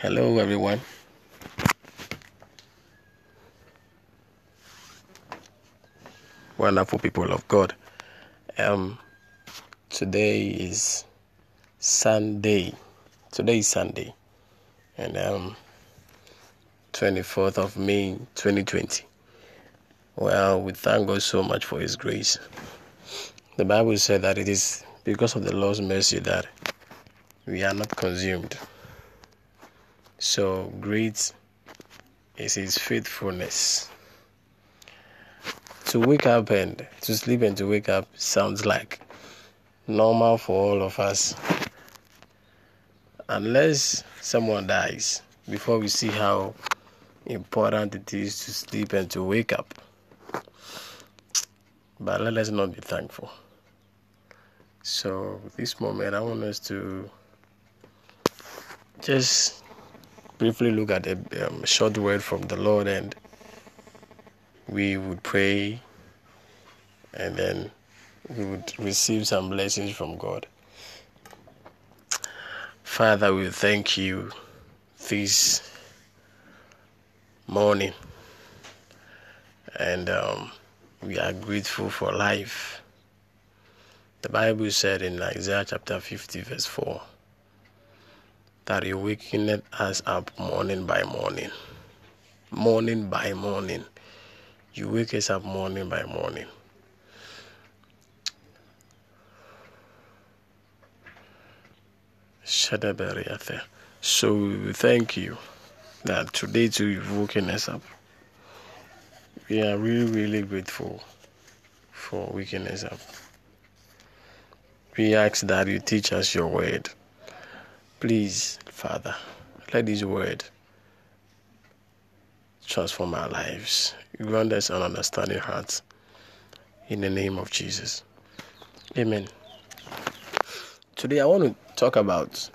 Hello, everyone. Wonderful people of God. Um, today is Sunday. Today is Sunday, and um, 24th of May, 2020. Well, we thank God so much for His grace. The Bible said that it is because of the Lord's mercy that we are not consumed. So great is His faithfulness. To wake up and to sleep and to wake up sounds like normal for all of us. Unless someone dies before we see how important it is to sleep and to wake up. But let us not be thankful. So, this moment, I want us to just briefly look at a um, short word from the Lord and we would pray and then we would receive some blessings from God. Father, we thank you this morning and um, we are grateful for life. The Bible said in Isaiah chapter 50, verse 4, that He wakened us up morning by morning. Morning by morning. You wake us up morning by morning. So we thank you that today too you've woken us up. We are really, really grateful for waking us up. We ask that you teach us your word. Please, Father, let this word transform our lives. Grant us an understanding heart. In the name of Jesus. Amen. Today I want to talk about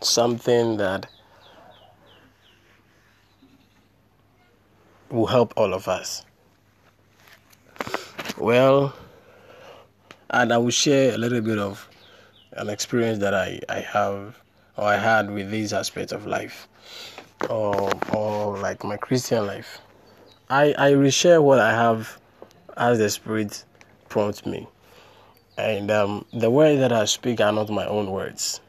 something that will help all of us. Well, and I will share a little bit of an experience that I, I have or I had with these aspects of life or, or like my Christian life. I, I reshare what I have as the Spirit prompts me. And um, the words that I speak are not my own words.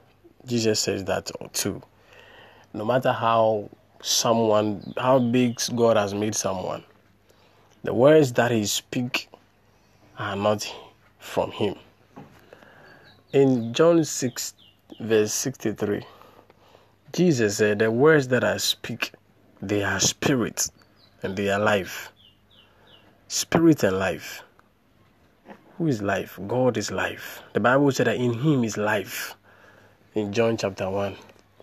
Jesus says that too. No matter how someone, how big God has made someone, the words that He speak are not from Him. In John 6, verse 63, Jesus said, The words that I speak, they are spirit and they are life. Spirit and life. Who is life? God is life. The Bible said that in Him is life. In John chapter 1,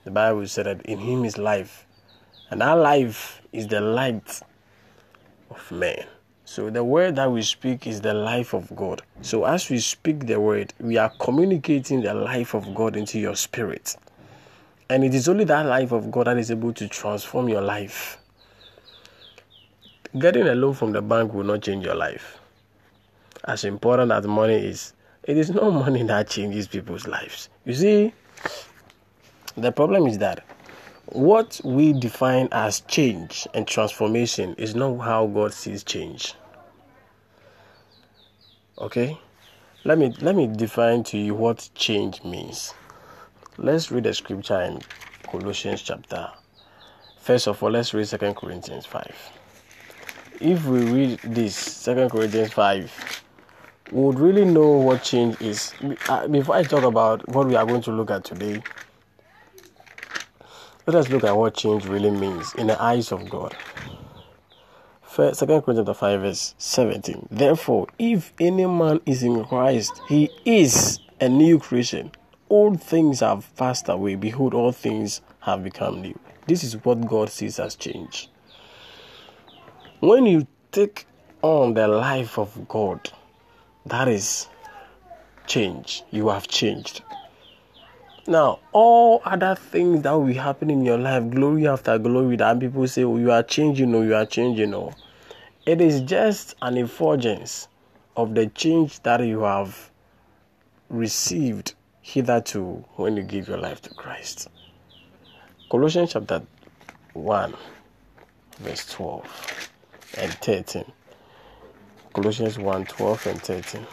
the Bible said that in Him is life. And our life is the light of man. So the word that we speak is the life of God. So as we speak the word, we are communicating the life of God into your spirit. And it is only that life of God that is able to transform your life. Getting a loan from the bank will not change your life. As important as money is, it is not money that changes people's lives. You see, the problem is that what we define as change and transformation is not how God sees change. Okay? Let me let me define to you what change means. Let's read the scripture in Colossians chapter. First of all, let's read 2 Corinthians 5. If we read this, 2 Corinthians 5, we would really know what change is. Uh, before I talk about what we are going to look at today, let us look at what change really means in the eyes of God. First, 2 Corinthians 5, verse 17. Therefore, if any man is in Christ, he is a new creation. Old things have passed away. Behold, all things have become new. This is what God sees as change. When you take on the life of God, that is change. You have changed. Now, all other things that will happen in your life, glory after glory, that people say, oh, you are changing, oh, you are changing, oh. it is just an effulgence of the change that you have received hitherto when you give your life to Christ. Colossians chapter 1, verse 12 and 13. Colossians 1 12 and 13.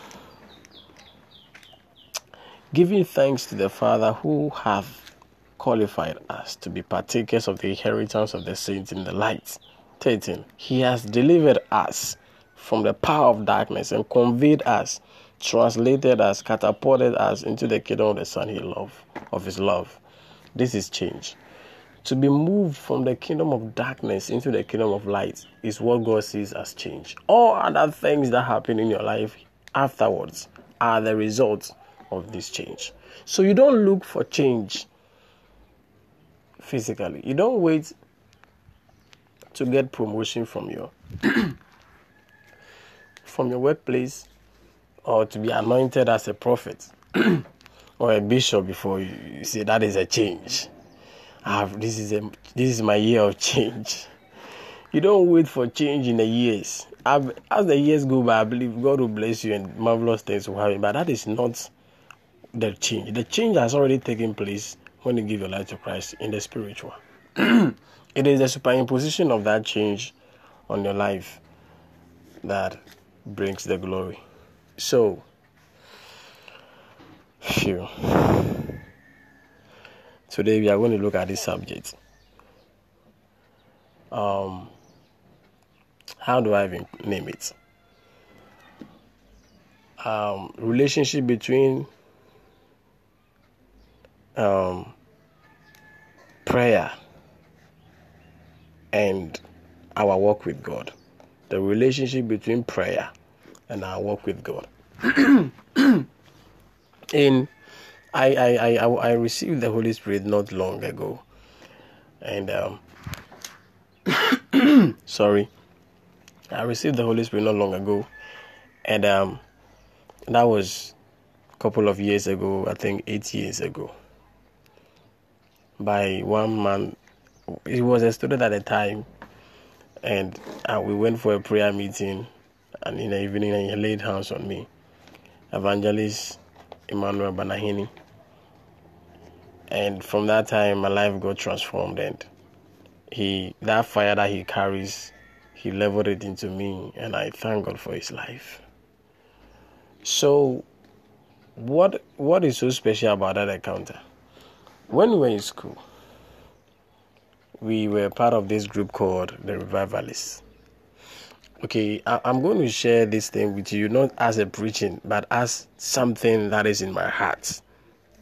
Giving thanks to the Father who hath qualified us to be partakers of the inheritance of the saints in the light. 13. He has delivered us from the power of darkness and conveyed us, translated us, catapulted us into the kingdom of the Son he loved, of his love. This is change. To be moved from the kingdom of darkness into the kingdom of light is what God sees as change. All other things that happen in your life afterwards are the result of this change. So you don't look for change physically. You don't wait to get promotion from your from your workplace or to be anointed as a prophet or a bishop before you, you say that is a change. Have, this is a this is my year of change. You don't wait for change in the years. I've, as the years go by, I believe God will bless you and marvelous things will happen. But that is not the change. The change has already taken place when you give your life to Christ in the spiritual. it is the superimposition of that change on your life that brings the glory. So, phew. Today we are going to look at this subject. Um, how do I even name it? Um, relationship between um, prayer and our walk with God. The relationship between prayer and our walk with God. In I, I, I, I received the Holy Spirit not long ago. And, um, sorry, I received the Holy Spirit not long ago. And um, that was a couple of years ago, I think eight years ago. By one man, he was a student at the time. And uh, we went for a prayer meeting. And in the evening, he laid hands on me. Evangelist Emmanuel Banahini and from that time my life got transformed and he that fire that he carries he leveled it into me and i thank god for his life so what what is so special about that encounter when we were in school we were part of this group called the revivalists okay I, i'm going to share this thing with you not as a preaching but as something that is in my heart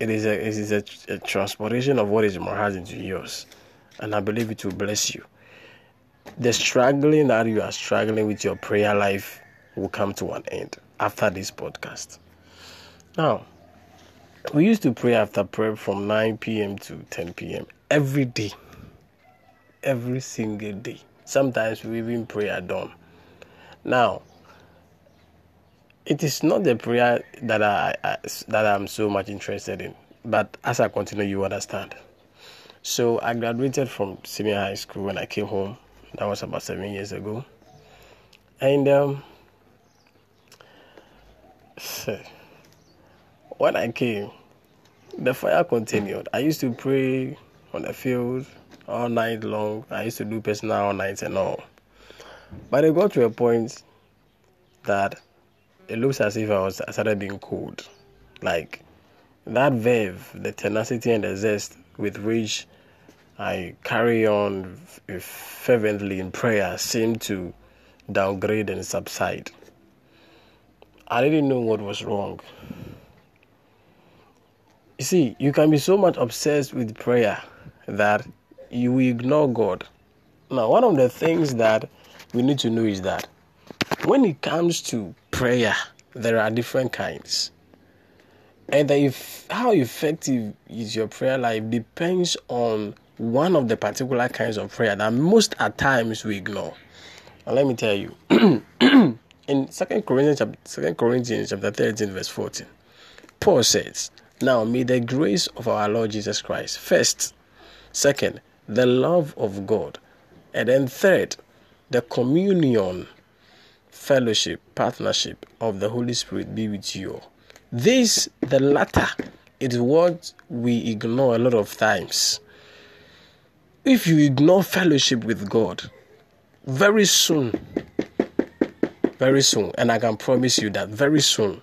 it is a it is a, a transportation of what is in my heart into yours, and I believe it will bless you. The struggling that you are struggling with your prayer life will come to an end after this podcast. Now, we used to pray after prayer from 9 p.m. to 10 p.m. every day, every single day. Sometimes we even pray at dawn. Now, it is not the prayer that I, I, that I'm so much interested in, but as I continue, you understand. So I graduated from senior high school when I came home. That was about seven years ago, and um, when I came, the fire continued. I used to pray on the field all night long. I used to do personal all night and all, but it got to a point that it looks as if I was I started being cold. Like that verve, the tenacity and the zest with which I carry on fervently in prayer seemed to downgrade and subside. I didn't know what was wrong. You see, you can be so much obsessed with prayer that you ignore God. Now, one of the things that we need to know is that when it comes to prayer, there are different kinds. And if, how effective is your prayer life depends on one of the particular kinds of prayer that most at times we ignore. Let me tell you. in Second Corinthians, Second Corinthians chapter 13, verse 14, Paul says, Now may the grace of our Lord Jesus Christ, first, second, the love of God, and then third, the communion fellowship, partnership of the Holy Spirit be with you. This, the latter, is what we ignore a lot of times. if you ignore fellowship with God, very soon, very soon, and I can promise you that very soon,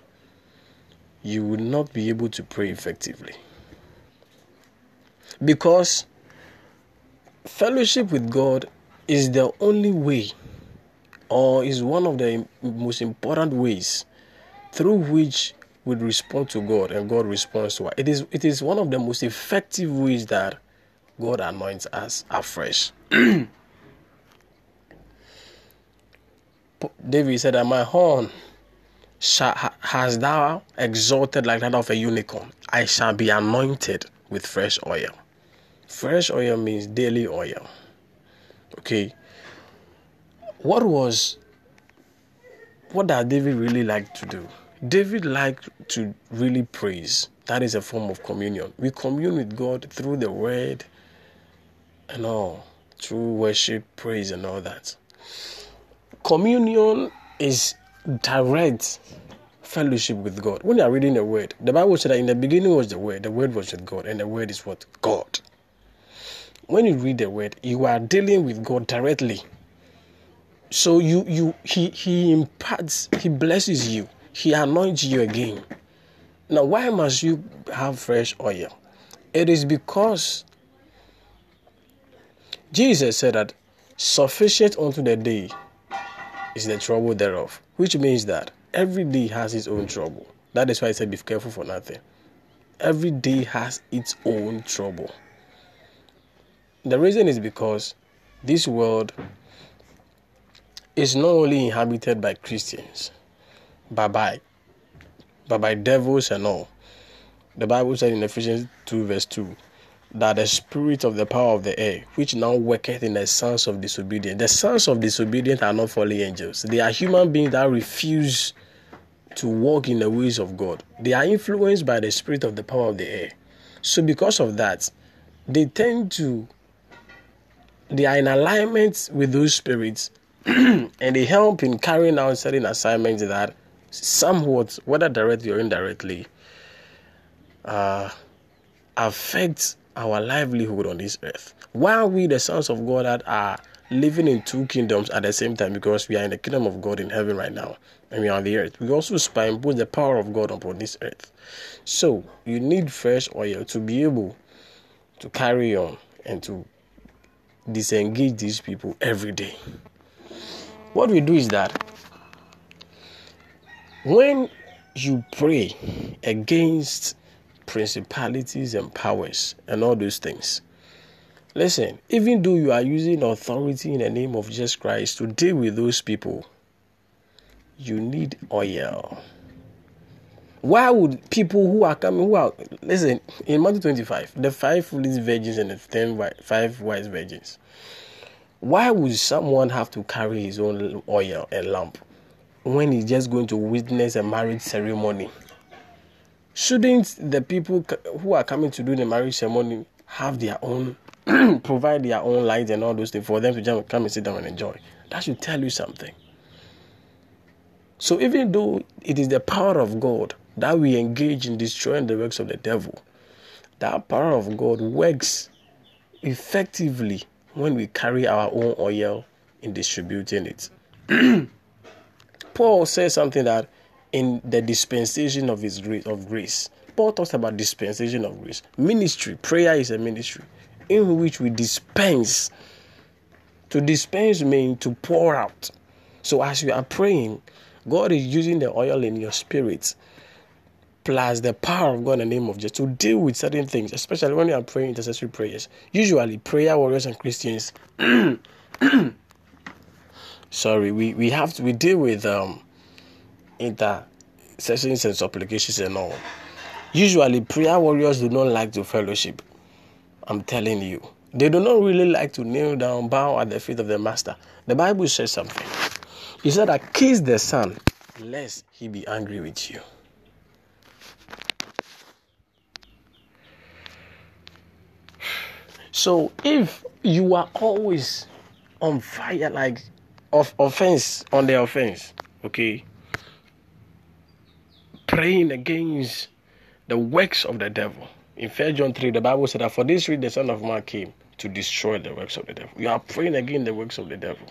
you will not be able to pray effectively. Because fellowship with God is the only way, or is one of the most important ways through which we respond to God and God responds to us. It is, it is one of the most effective ways that God anoints us afresh. David said that my horn has thou exalted like that of a unicorn. I shall be anointed with fresh oil. Fresh oil means daily oil. Okay. What was what does David really like to do? David liked to really praise. That is a form of communion. We commune with God through the word and all, through worship, praise, and all that. Communion is direct fellowship with God. When you are reading the word, the Bible said that in the beginning was the word, the word was with God, and the word is what? God. When you read the word, you are dealing with God directly. So you you he he imparts, he blesses you, he anoints you again. Now why must you have fresh oil? It is because Jesus said that sufficient unto the day is the trouble thereof, which means that every day has its own trouble. That is why I said be careful for nothing. Every day has its own trouble. The reason is because this world is not only inhabited by Christians, but by, but by devils and all. The Bible said in Ephesians 2, verse 2, that the spirit of the power of the air, which now worketh in the sons of disobedience. The sons of disobedience are not fallen angels. They are human beings that refuse to walk in the ways of God. They are influenced by the spirit of the power of the air. So because of that, they tend to they are in alignment with those spirits and they help in carrying out certain assignments that somewhat, whether directly or indirectly, uh, affect our livelihood on this earth. While we, the sons of God, that are living in two kingdoms at the same time, because we are in the kingdom of God in heaven right now, and we are on the earth, we also spy put the power of God upon this earth. So you need fresh oil to be able to carry on and to disengage these people every day. What we do is that when you pray against principalities and powers and all those things. Listen, even though you are using authority in the name of Jesus Christ to deal with those people, you need oil. Why would people who are coming, who are, listen, in Matthew 25, the five foolish virgins and the ten five wise virgins, why would someone have to carry his own oil and lamp when he's just going to witness a marriage ceremony? Shouldn't the people who are coming to do the marriage ceremony have their own, provide their own lights and all those things for them to just come and sit down and enjoy? That should tell you something. So even though it is the power of God that we engage in destroying the works of the devil, that power of God works effectively when we carry our own oil in distributing it. Paul says something that in the dispensation of his grace of grace. Paul talks about dispensation of grace. Ministry, prayer is a ministry in which we dispense. To dispense means to pour out. So as you are praying, God is using the oil in your spirit plus the power of God in the name of Jesus to deal with certain things, especially when you are praying intercessory prayers. Usually, prayer warriors and Christians, sorry, we, we have to we deal with um intercessions and supplications and all. Usually, prayer warriors do not like to fellowship. I'm telling you. They do not really like to kneel down, bow at the feet of the master. The Bible says something. He said, I kiss the Son, lest he be angry with you. So if you are always on fire, like of offense on the offense, okay, praying against the works of the devil. In 1 John 3, the Bible said that for this reason the Son of Man came to destroy the works of the devil. You are praying against the works of the devil.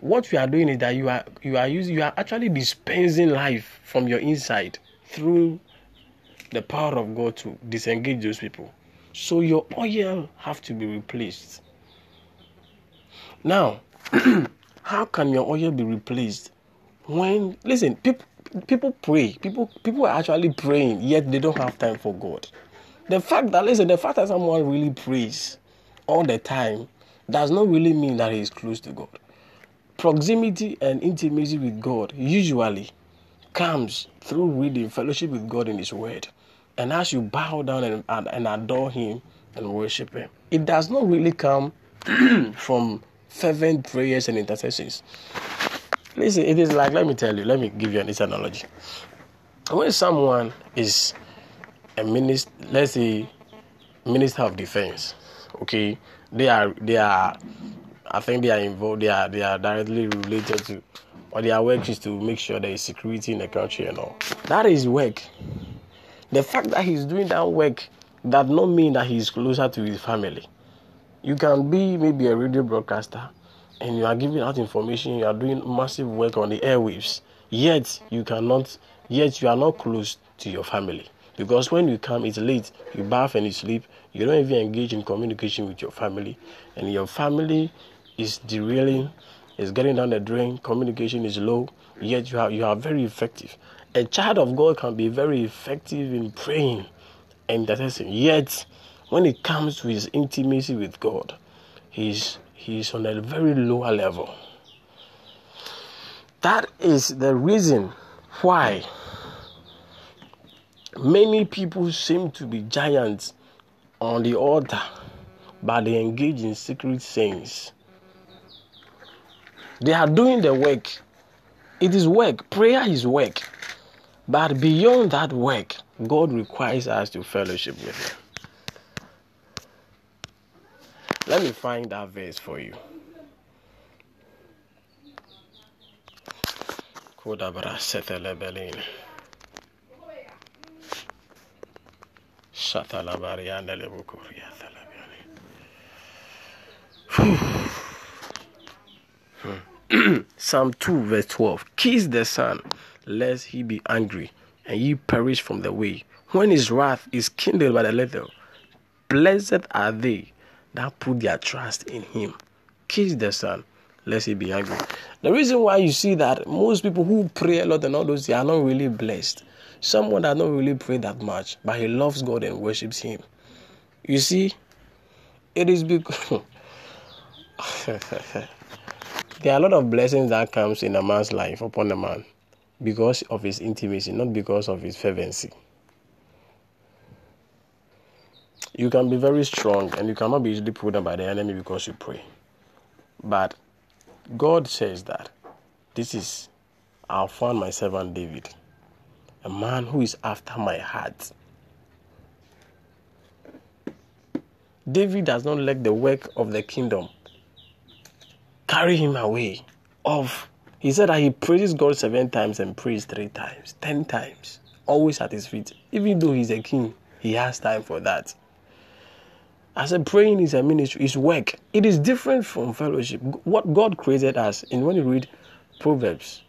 What you are doing is that you are you are using you are actually dispensing life from your inside through the power of God to disengage those people. So your oil have to be replaced. Now, how can your oil be replaced when listen people people pray. People people are actually praying yet they don't have time for god. The fact that listen the fact that someone really prays all the time does not really mean that he is close to god. Proximity and intimacy with god usually comes through reading fellowship with god in his word. And as you bow down and, and, and adore him and worship him it does not really come from fervent prayers and intercessions Listen, it is like, let me tell you, let me give you an analogy. When someone is a minister, let's say, minister of defense, okay, they are, they are, I think they are involved, they are, they are directly related to, or their work is to make sure there is security in the country and all. That is work. The fact that he's doing that work does not mean that he's closer to his family. You can be maybe a radio broadcaster and you are giving out information, you are doing massive work on the airwaves, yet you cannot, yet you are not close to your family. Because when you come, it's late, you bath and you sleep, you don't even engage in communication with your family, and your family is derailing, is getting down the drain, communication is low, yet you are, you are very effective. A child of God can be very effective in praying and intercessing, yet when it comes to his intimacy with God, he's he's on a very lower level. That is the reason why many people seem to be giants on the altar, but they engage in secret sins. They are doing the work. It is work. Prayer is work. But beyond that work, God requires us to fellowship with Him. Let me find that verse for you. Psalm 2 verse 12 Kiss the Son, lest he be angry, and ye perish from the way. When his wrath is kindled by the little, blessed are they that put their trust in him. Kiss the Son, lest he be angry. The reason why you see that most people who pray a lot and all those, they are not really blessed. Someone that not really pray that much, but he loves God and worships Him. You see, it is because there are a lot of blessings that comes in a man's life upon a man because of his intimacy, not because of his fervency. You can be very strong and you cannot be easily put down by the enemy because you pray. But God says that this is I found my servant David, a man who is after my heart. David does not let the work of the kingdom carry him away. Of he said that he praises God seven times and prays three times, ten times, always at his feet. Even though he's a king, he has time for that. I said praying is a ministry, is work. It is different from fellowship. What God created us, and when you read Proverbs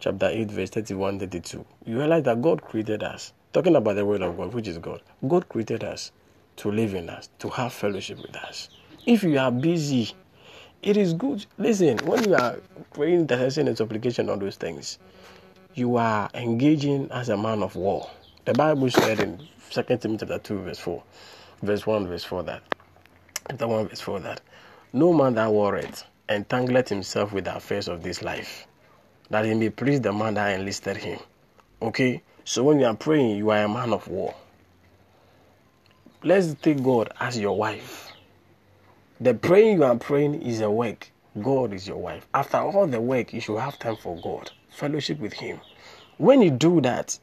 chapter 8, verse 31 32, you realize that God created us. Talking about the word of God, which is God. God created us to live in us, to have fellowship with us. If you are busy, it is good. Listen, when you are praying, intercession, and supplication, all those things, you are engaging as a man of war. The Bible said in 2 Timothy chapter 2, verse 4 verse 1, verse 4 that. Chapter 1, verse 4 that. No man that warreth entangleth himself with the affairs of this life, that he may please the man that enlisted him. Okay? So when you are praying, you are a man of war. Let's take God as your wife. The praying you are praying is a work. God is your wife. After all the work, you should have time for God, fellowship with Him. When you do that,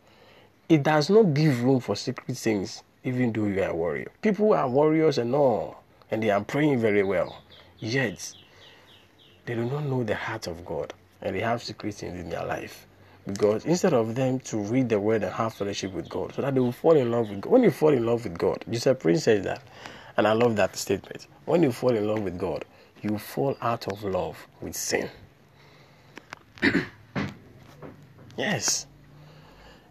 it does not give room for secret things even though you are a warrior. People are warriors and all, and they are praying very well. Yet, they do not know the heart of God, and they have secret things in their life. Because instead of them to read the word and have fellowship with God, so that they will fall in love with God. When you fall in love with God, Joseph Prince says that And I love that statement. When you fall in love with God, you fall out of love with sin. yes.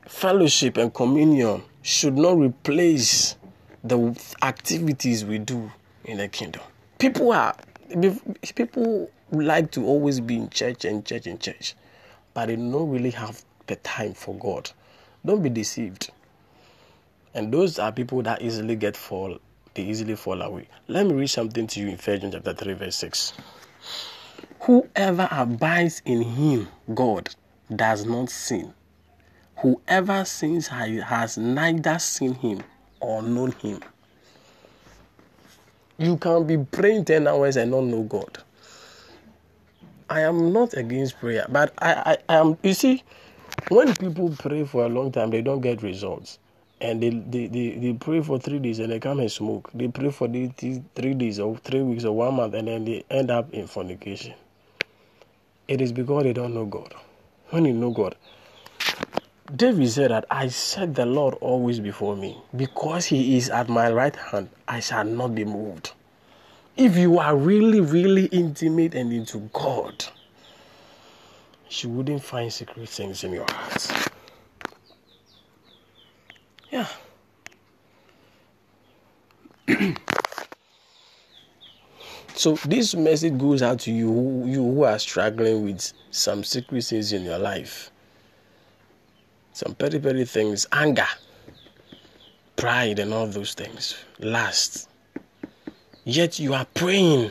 Fellowship and communion should not replace the activities we do in the kingdom. People are people like to always be in church and church and church, but they don't really have the time for God. Don't be deceived. And those are people that easily get fall, they easily fall away. Let me read something to you in Ephesians chapter 3, verse 6. Whoever abides in him, God, does not sin. Whoever sins has neither seen him or known him. You can be praying 10 hours and not know God. I am not against prayer, but I, I, I am, you see, when people pray for a long time, they don't get results. And they, they, they, they pray for three days and they come and smoke. They pray for the, three days or three weeks or one month and then they end up in fornication. It is because they don't know God. When you know God, David said that I set the Lord always before me. Because he is at my right hand, I shall not be moved. If you are really, really intimate and into God, you wouldn't find secret things in your heart. Yeah. so this message goes out to you who, you who are struggling with some secret things in your life some petty, petty things, anger, pride, and all those things, lust. Yet you are praying,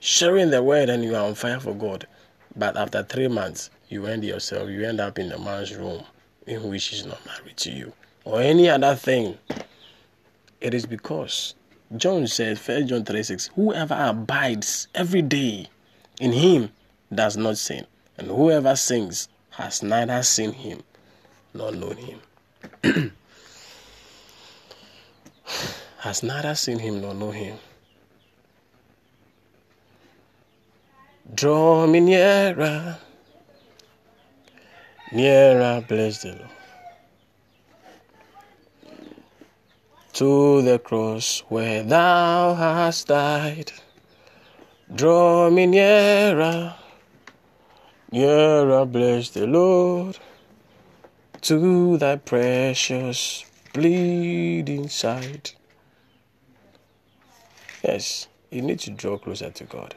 sharing the word, and you are on fire for God. But after three months, you end yourself, you end up in a man's room in which he's not married to you, or any other thing. It is because John says, 1 John 3 6, whoever abides every day in him does not sin, and whoever sins has neither seen him not known him. Has neither seen him nor know him. Draw me nearer, nearer, bless the Lord. To the cross where thou hast died, draw me nearer, nearer, bless the Lord to thy precious bleeding side. Yes, you need to draw closer to God.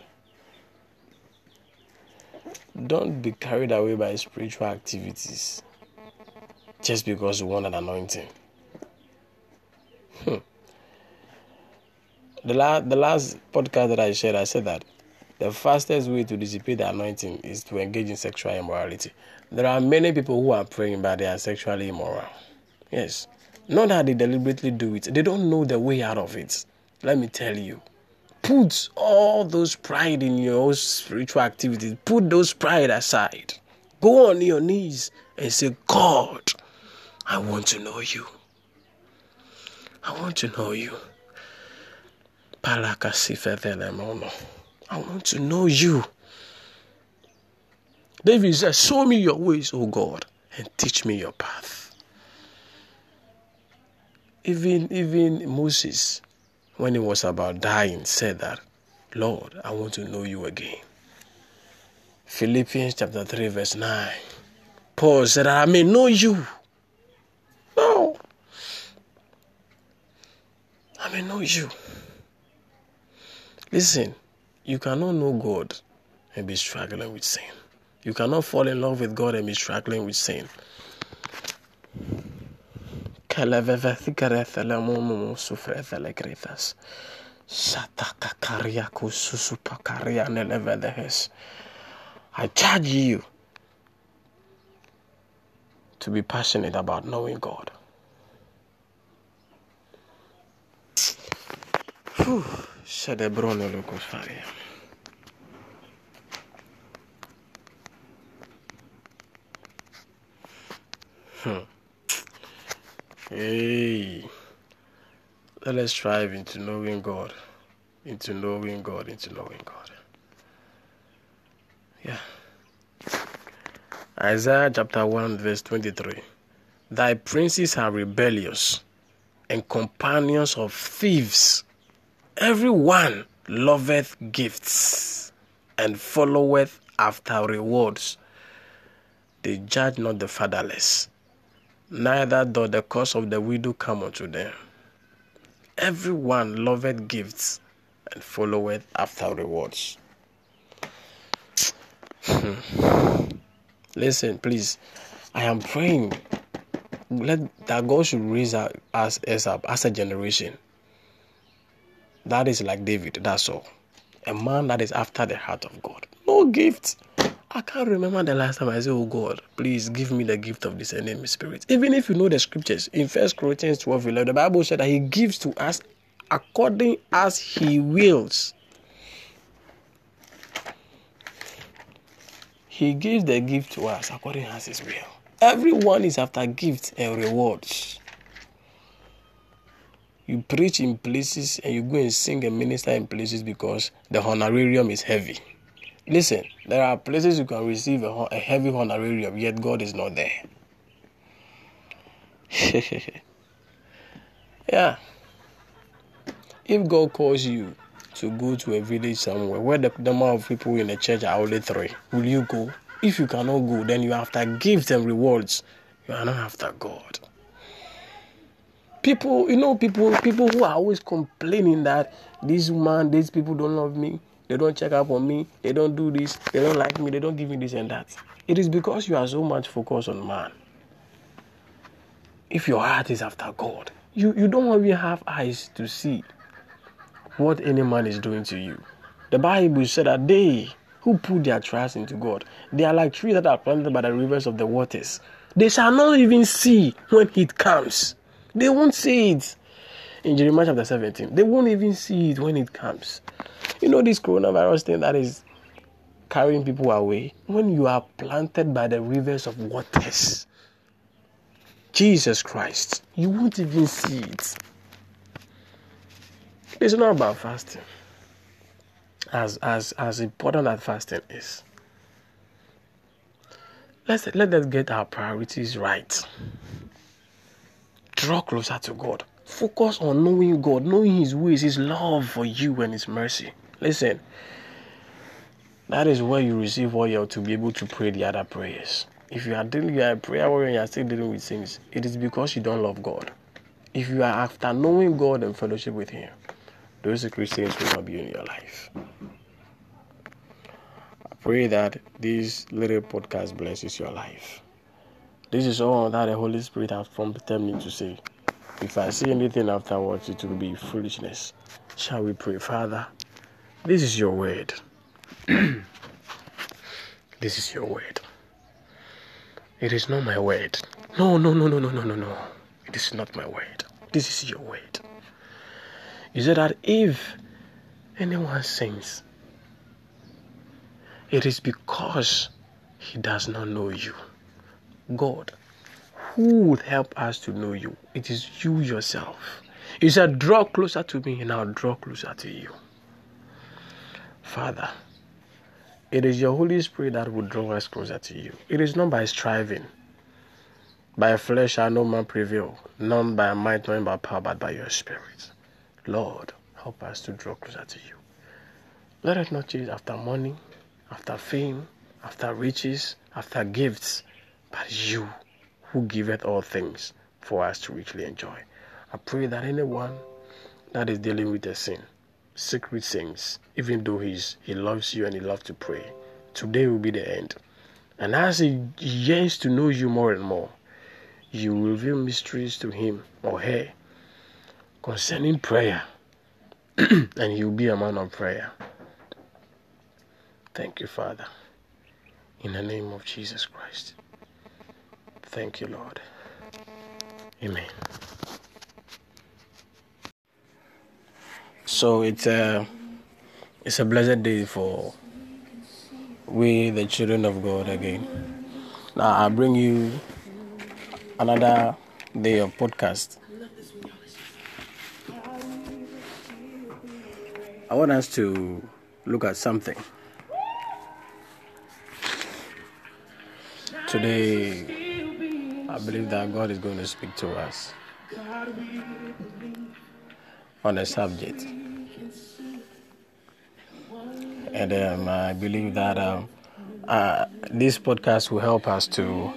Don't be carried away by spiritual activities just because you want an anointing. Hmm. The, la- the last podcast that I shared, I said that the fastest way to dissipate the anointing is to engage in sexual immorality. There are many people who are praying, but they are sexually immoral. Yes. Not that they deliberately do it, they don't know the way out of it. Let me tell you. Put all those pride in your spiritual activities, put those pride aside. Go on your knees and say, God, I want to know you. I want to know you. I want to know you. David said, Show me your ways, O God, and teach me your path. Even, even Moses, when he was about dying, said that, Lord, I want to know you again. Philippians chapter 3, verse 9. Paul said, I may know you. No. I may know you. Listen, you cannot know God and be struggling with sin. You cannot fall in love with God and be struggling with sin. I charge you to be passionate about knowing God. Whew. Hmm. Hey, let us strive into knowing God, into knowing God, into knowing God. Yeah. Isaiah chapter 1, verse 23. Thy princes are rebellious and companions of thieves. Everyone loveth gifts and followeth after rewards. They judge not the fatherless, neither doth the cause of the widow come unto them. Everyone loveth gifts and followeth after rewards. Hmm. Listen, please. I am praying let that God should raise us as up as a generation. That is like David, that's all. A man that is after the heart of God. No gift. I can't remember the last time I said, Oh God, please give me the gift of discerning spirit. Even if you know the scriptures, in First Corinthians 12 11, the Bible said that He gives to us according as He wills. He gives the gift to us according as His will. Everyone is after gifts and rewards. You preach in places and you go and sing and minister in places because the honorarium is heavy. Listen, there are places you can receive a, a heavy honorarium, yet God is not there. yeah. If God calls you to go to a village somewhere where the number of people in the church are only three, will you go? If you cannot go, then you are after gifts and rewards. You are not after God. People, you know, people, people who are always complaining that this man, these people don't love me, they don't check up on me, they don't do this, they don't like me, they don't give me this and that. It is because you are so much focused on man. If your heart is after God, you, you don't even have eyes to see what any man is doing to you. The Bible said that they who put their trust into God. They are like trees that are planted by the rivers of the waters. They shall not even see when it comes. They won't see it. In Jeremiah chapter 17, they won't even see it when it comes. You know, this coronavirus thing that is carrying people away? When you are planted by the rivers of waters, Jesus Christ, you won't even see it. It's not about fasting as as as important as fasting is let's let us get our priorities right draw closer to god focus on knowing god knowing his ways his love for you and his mercy listen that is where you receive oil to be able to pray the other prayers if you are dealing are a prayer warrior and you are still dealing with things it is because you don't love god if you are after knowing god and fellowship with him those Christians will not be in your life. I pray that this little podcast blesses your life. This is all that the Holy Spirit has prompted me to say. If I say anything afterwards, it will be foolishness. Shall we pray, Father? This is your word. this is your word. It is not my word. No, no, no, no, no, no, no, no. It is not my word. This is your word. You said that if anyone sins, it is because he does not know you. God, who would help us to know you? It is you yourself. You said, Draw closer to me, and I'll draw closer to you. Father, it is your Holy Spirit that will draw us closer to you. It is not by striving. By flesh shall no man prevail, none by might, nor by power, but by your Spirit. Lord, help us to draw closer to you. Let us not chase after money, after fame, after riches, after gifts, but you who giveth all things for us to richly enjoy. I pray that anyone that is dealing with a sin, secret sins, even though he's, he loves you and he loves to pray, today will be the end. And as he yearns to know you more and more, you will reveal mysteries to him or her concerning prayer, and he will be a man of prayer. Thank you, Father. In the name of Jesus Christ. Thank you, Lord. Amen. So it's a it's a blessed day for we the children of God again. Now I bring you another day of podcast. I want us to look at something. Today, I believe that God is going to speak to us on a subject And um, I believe that um, uh, this podcast will help us to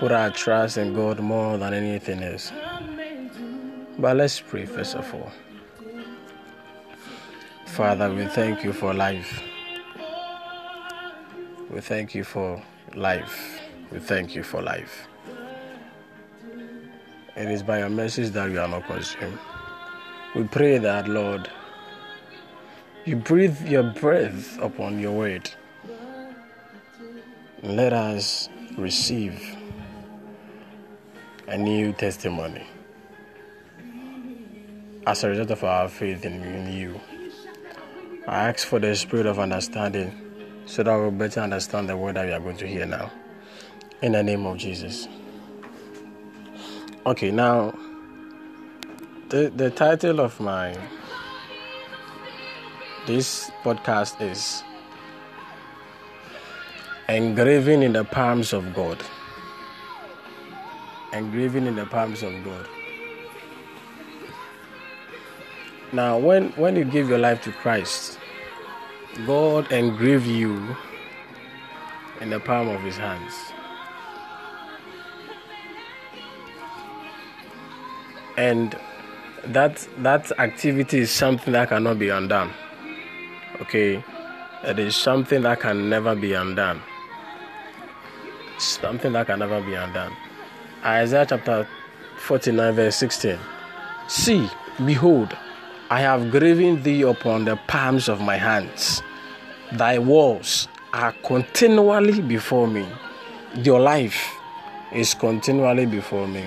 put our trust in God more than anything else. But let's pray first of all. Father, we thank you for life. We thank you for life. We thank you for life. It is by your mercies that we are not consumed. We pray that, Lord, you breathe your breath upon your word. Let us receive a new testimony as a result of our faith in, in you. I ask for the spirit of understanding so that we'll better understand the word that we are going to hear now. In the name of Jesus. Okay, now the the title of my this podcast is Engraving in the Palms of God. Engraving in the palms of God. Now, when, when you give your life to Christ, God engrave you in the palm of His hands. And that that activity is something that cannot be undone. Okay, it is something that can never be undone. Something that can never be undone. Isaiah chapter 49, verse 16. See, behold, I have graven thee upon the palms of my hands. Thy walls are continually before me. Your life is continually before me.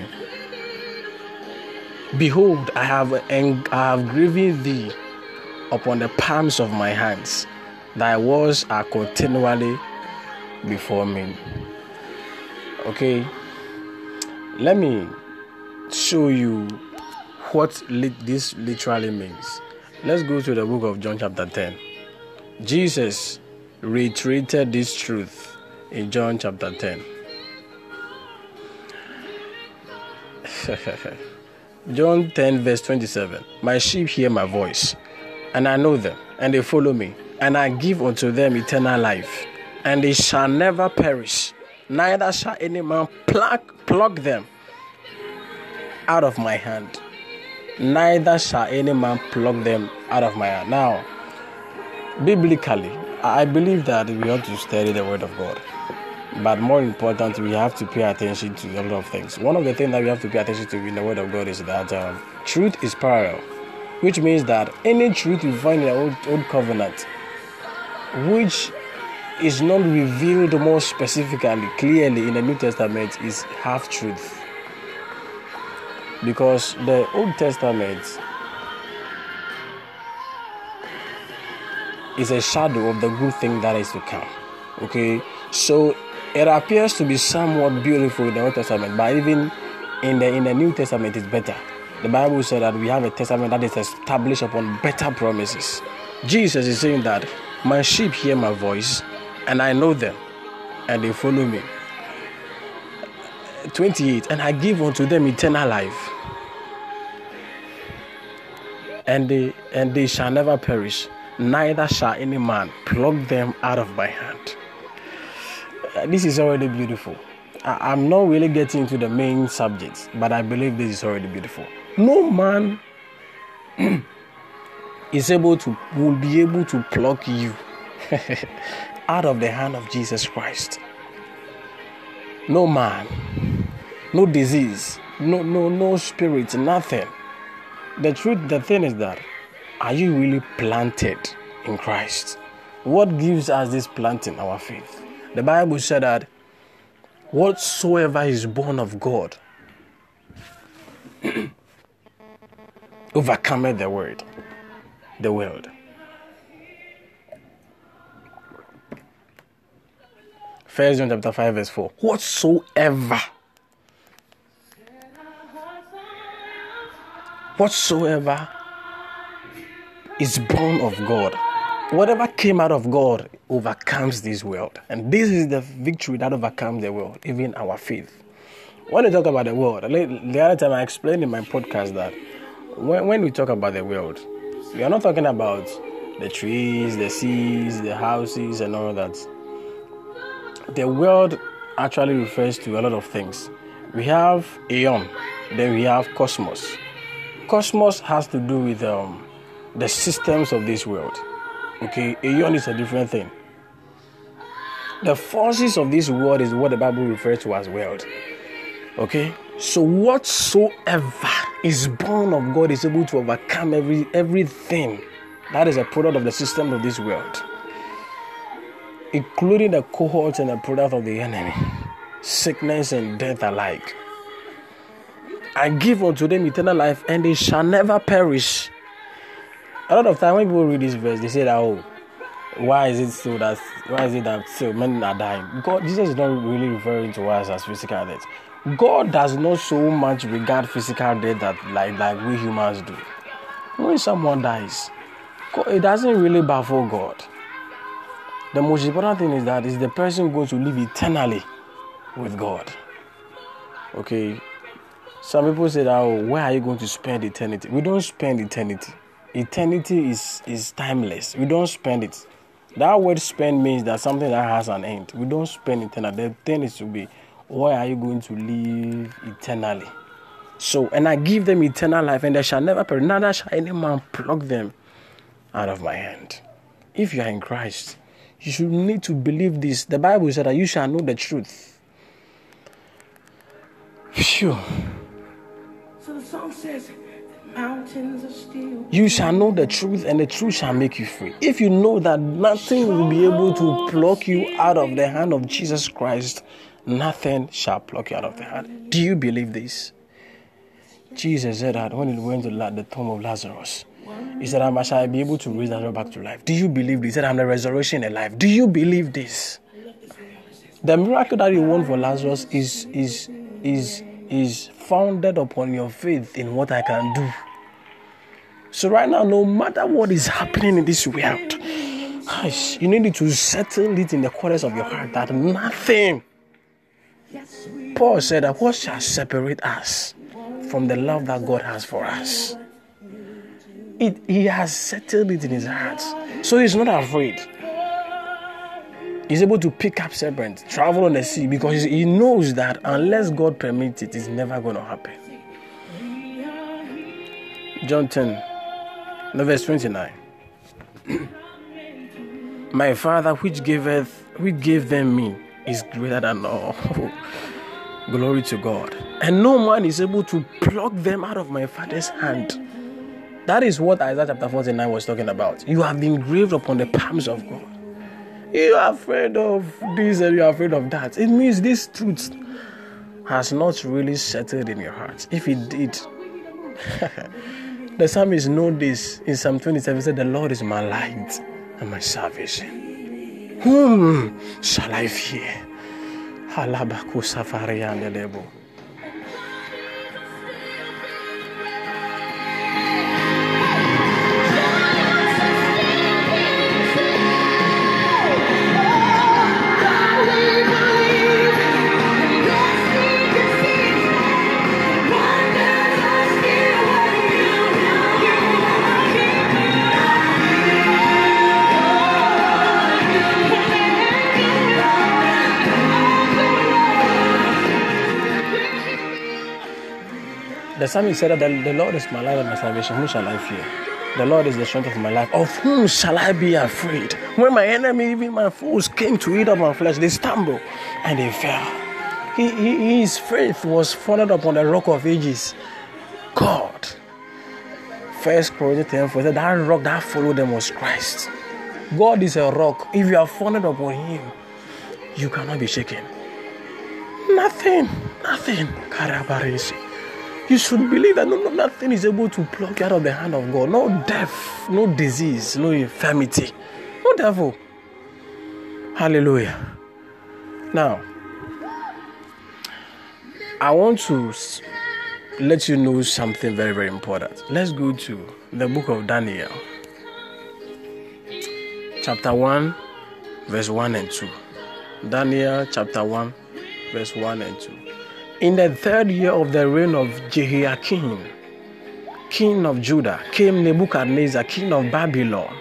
Behold, I have, I have graven thee upon the palms of my hands. Thy words are continually before me. Okay, let me show you what this literally means. Let's go to the book of John, chapter 10. Jesus reiterated this truth in John chapter 10. John 10, verse 27. My sheep hear my voice, and I know them, and they follow me, and I give unto them eternal life, and they shall never perish, neither shall any man pluck, pluck them out of my hand neither shall any man pluck them out of my hand. Now, biblically, I believe that we ought to study the Word of God. But more important, we have to pay attention to a lot of things. One of the things that we have to pay attention to in the Word of God is that um, truth is parallel, which means that any truth you find in the Old, Old Covenant, which is not revealed more specifically, clearly in the New Testament, is half truth because the Old Testament is a shadow of the good thing that is to come. Okay, so it appears to be somewhat beautiful in the Old Testament, but even in the in the New Testament, it's better. The Bible said that we have a testament that is established upon better promises. Jesus is saying that my sheep hear my voice, and I know them, and they follow me. 28 and i give unto them eternal life and they and they shall never perish neither shall any man pluck them out of my hand Uh, this is already beautiful I, i'm not really getting into the main subjects but i believe this is already beautiful no man is able to will be able to pluck you out of the hand of jesus christ no man no disease, no no no spirit, nothing. The truth, the thing is that are you really planted in Christ? What gives us this planting? Our faith. The Bible said that whatsoever is born of God overcometh the word, the world. First John chapter 5, verse 4. Whatsoever whatsoever is born of God, whatever came out of God overcomes this world. And this is the victory that overcomes the world, even our faith. When we talk about the world, the other time I explained in my podcast that when, when we talk about the world, we are not talking about the trees, the seas, the houses, and all that. The world actually refers to a lot of things. We have Aeon, then we have Cosmos. Cosmos has to do with um, the systems of this world. Okay, Aeon is a different thing. The forces of this world is what the Bible refers to as world. Okay, so whatsoever is born of God is able to overcome every everything that is a product of the system of this world, including the cohorts and the product of the enemy, sickness and death alike. I give unto them eternal life, and they shall never perish. A lot of time when people read this verse, they say that oh why is it so that why is it that so men are dying? God, Jesus is not really referring to us as physical death. God does not so much regard physical death that like like we humans do. When someone dies, God, it doesn't really baffle God. The most important thing is that is the person going to live eternally with God. Okay. Some people say that oh, where are you going to spend eternity? We don't spend eternity. Eternity is is timeless. We don't spend it. That word spend means that something that has an end. We don't spend eternal. The thing is to be, why are you going to live eternally? So, and I give them eternal life, and they shall never perish, neither shall any man pluck them out of my hand. If you are in Christ, you should need to believe this. The Bible said that you shall know the truth. Phew. So the song says. You shall know the truth, and the truth shall make you free. If you know that nothing will be able to pluck you out of the hand of Jesus Christ, nothing shall pluck you out of the hand. Do you believe this? Jesus said that when he went to the tomb of Lazarus, he said, I shall be able to raise Lazarus back to life. Do you believe this? He said, I'm the resurrection and life. Do you believe this? The miracle that you want for Lazarus is is is is founded upon your faith in what I can do. So right now, no matter what is happening in this world, you need to settle it in the corners of your heart that nothing. Paul said that what shall separate us from the love that God has for us? It, he has settled it in his heart. So he's not afraid. He's able to pick up serpents, travel on the sea because he knows that unless God permits it, it's never going to happen. John 10, verse 29. My Father, which giveth, which gave them me, is greater than all. Glory to God. And no man is able to pluck them out of my Father's hand. That is what Isaiah chapter 49 was talking about. You have been graved upon the palms of God. You are afraid of this and you are afraid of that. It means this truth has not really settled in your heart. If it did, the psalmist know this in Psalm 27 said, The Lord is my light and my salvation. Whom shall I fear? Halabaku safari and the psalmist said that the, Lord is my light and my salvation. Whom shall I fear? The Lord is the strength of my life. Of whom shall I be afraid? When my enemy, even my foes, came to eat up my flesh, they stumbled and they fell. He, he, his faith was founded upon the rock of ages. God. First Corinthians 10 4 said that rock that followed them was Christ. God is a rock. If you are founded upon Him, you cannot be shaken. Nothing, nothing. Karabarisi. You should believe that no, no, nothing is able to pluck you out of the hand of God. No death, no disease, no infirmity, no devil. Hallelujah. Now, I want to let you know something very, very important. Let's go to the book of Daniel, chapter 1, verse 1 and 2. Daniel chapter 1, verse 1 and 2. In the third year of the reign of Jehoiakim, king of Judah, came Nebuchadnezzar, king of Babylon,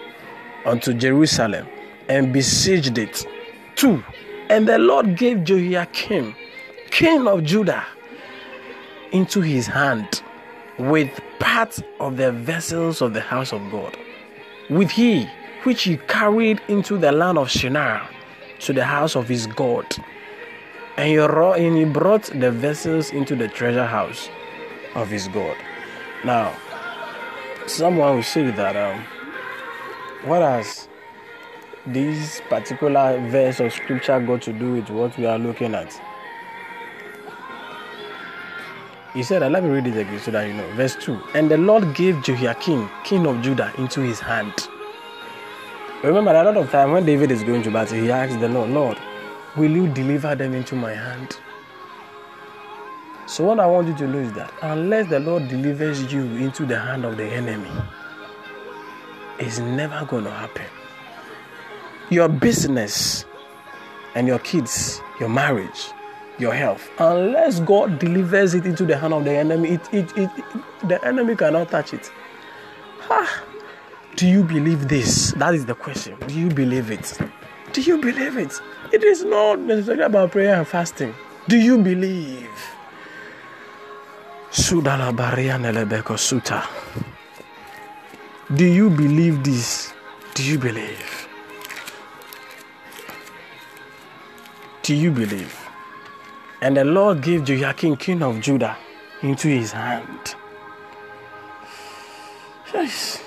unto Jerusalem and besieged it. 2. And the Lord gave Jehoiakim, king of Judah, into his hand with part of the vessels of the house of God, with he which he carried into the land of Shinar to the house of his God. And he, brought the vessels into the treasure house of his God. Now, someone will say that um, what has this particular verse of scripture got to do with what we are looking at? He said, let me read it again so that you know. Verse 2 And the Lord gave Jehoiakim, king of Judah, into his hand. Remember, a lot of time when David is going to battle, he asks the Lord, Lord, will you deliver them into my hand? So, what I want you to know is that unless the Lord delivers you into the hand of the enemy, it's never going to happen. Your business and your kids, your marriage, your health, unless God delivers it into the hand of the enemy, it, it, it, the enemy cannot touch it. Ah, do you believe this? That is the question. Do you believe it? Do you believe it? It is not necessarily about prayer and fasting. Do you believe? Sudala Nelebeko Suta. Do you believe this? Do you believe? Do you believe? And the Lord gave Jehoiakim, king of Judah, into his hand. Yes.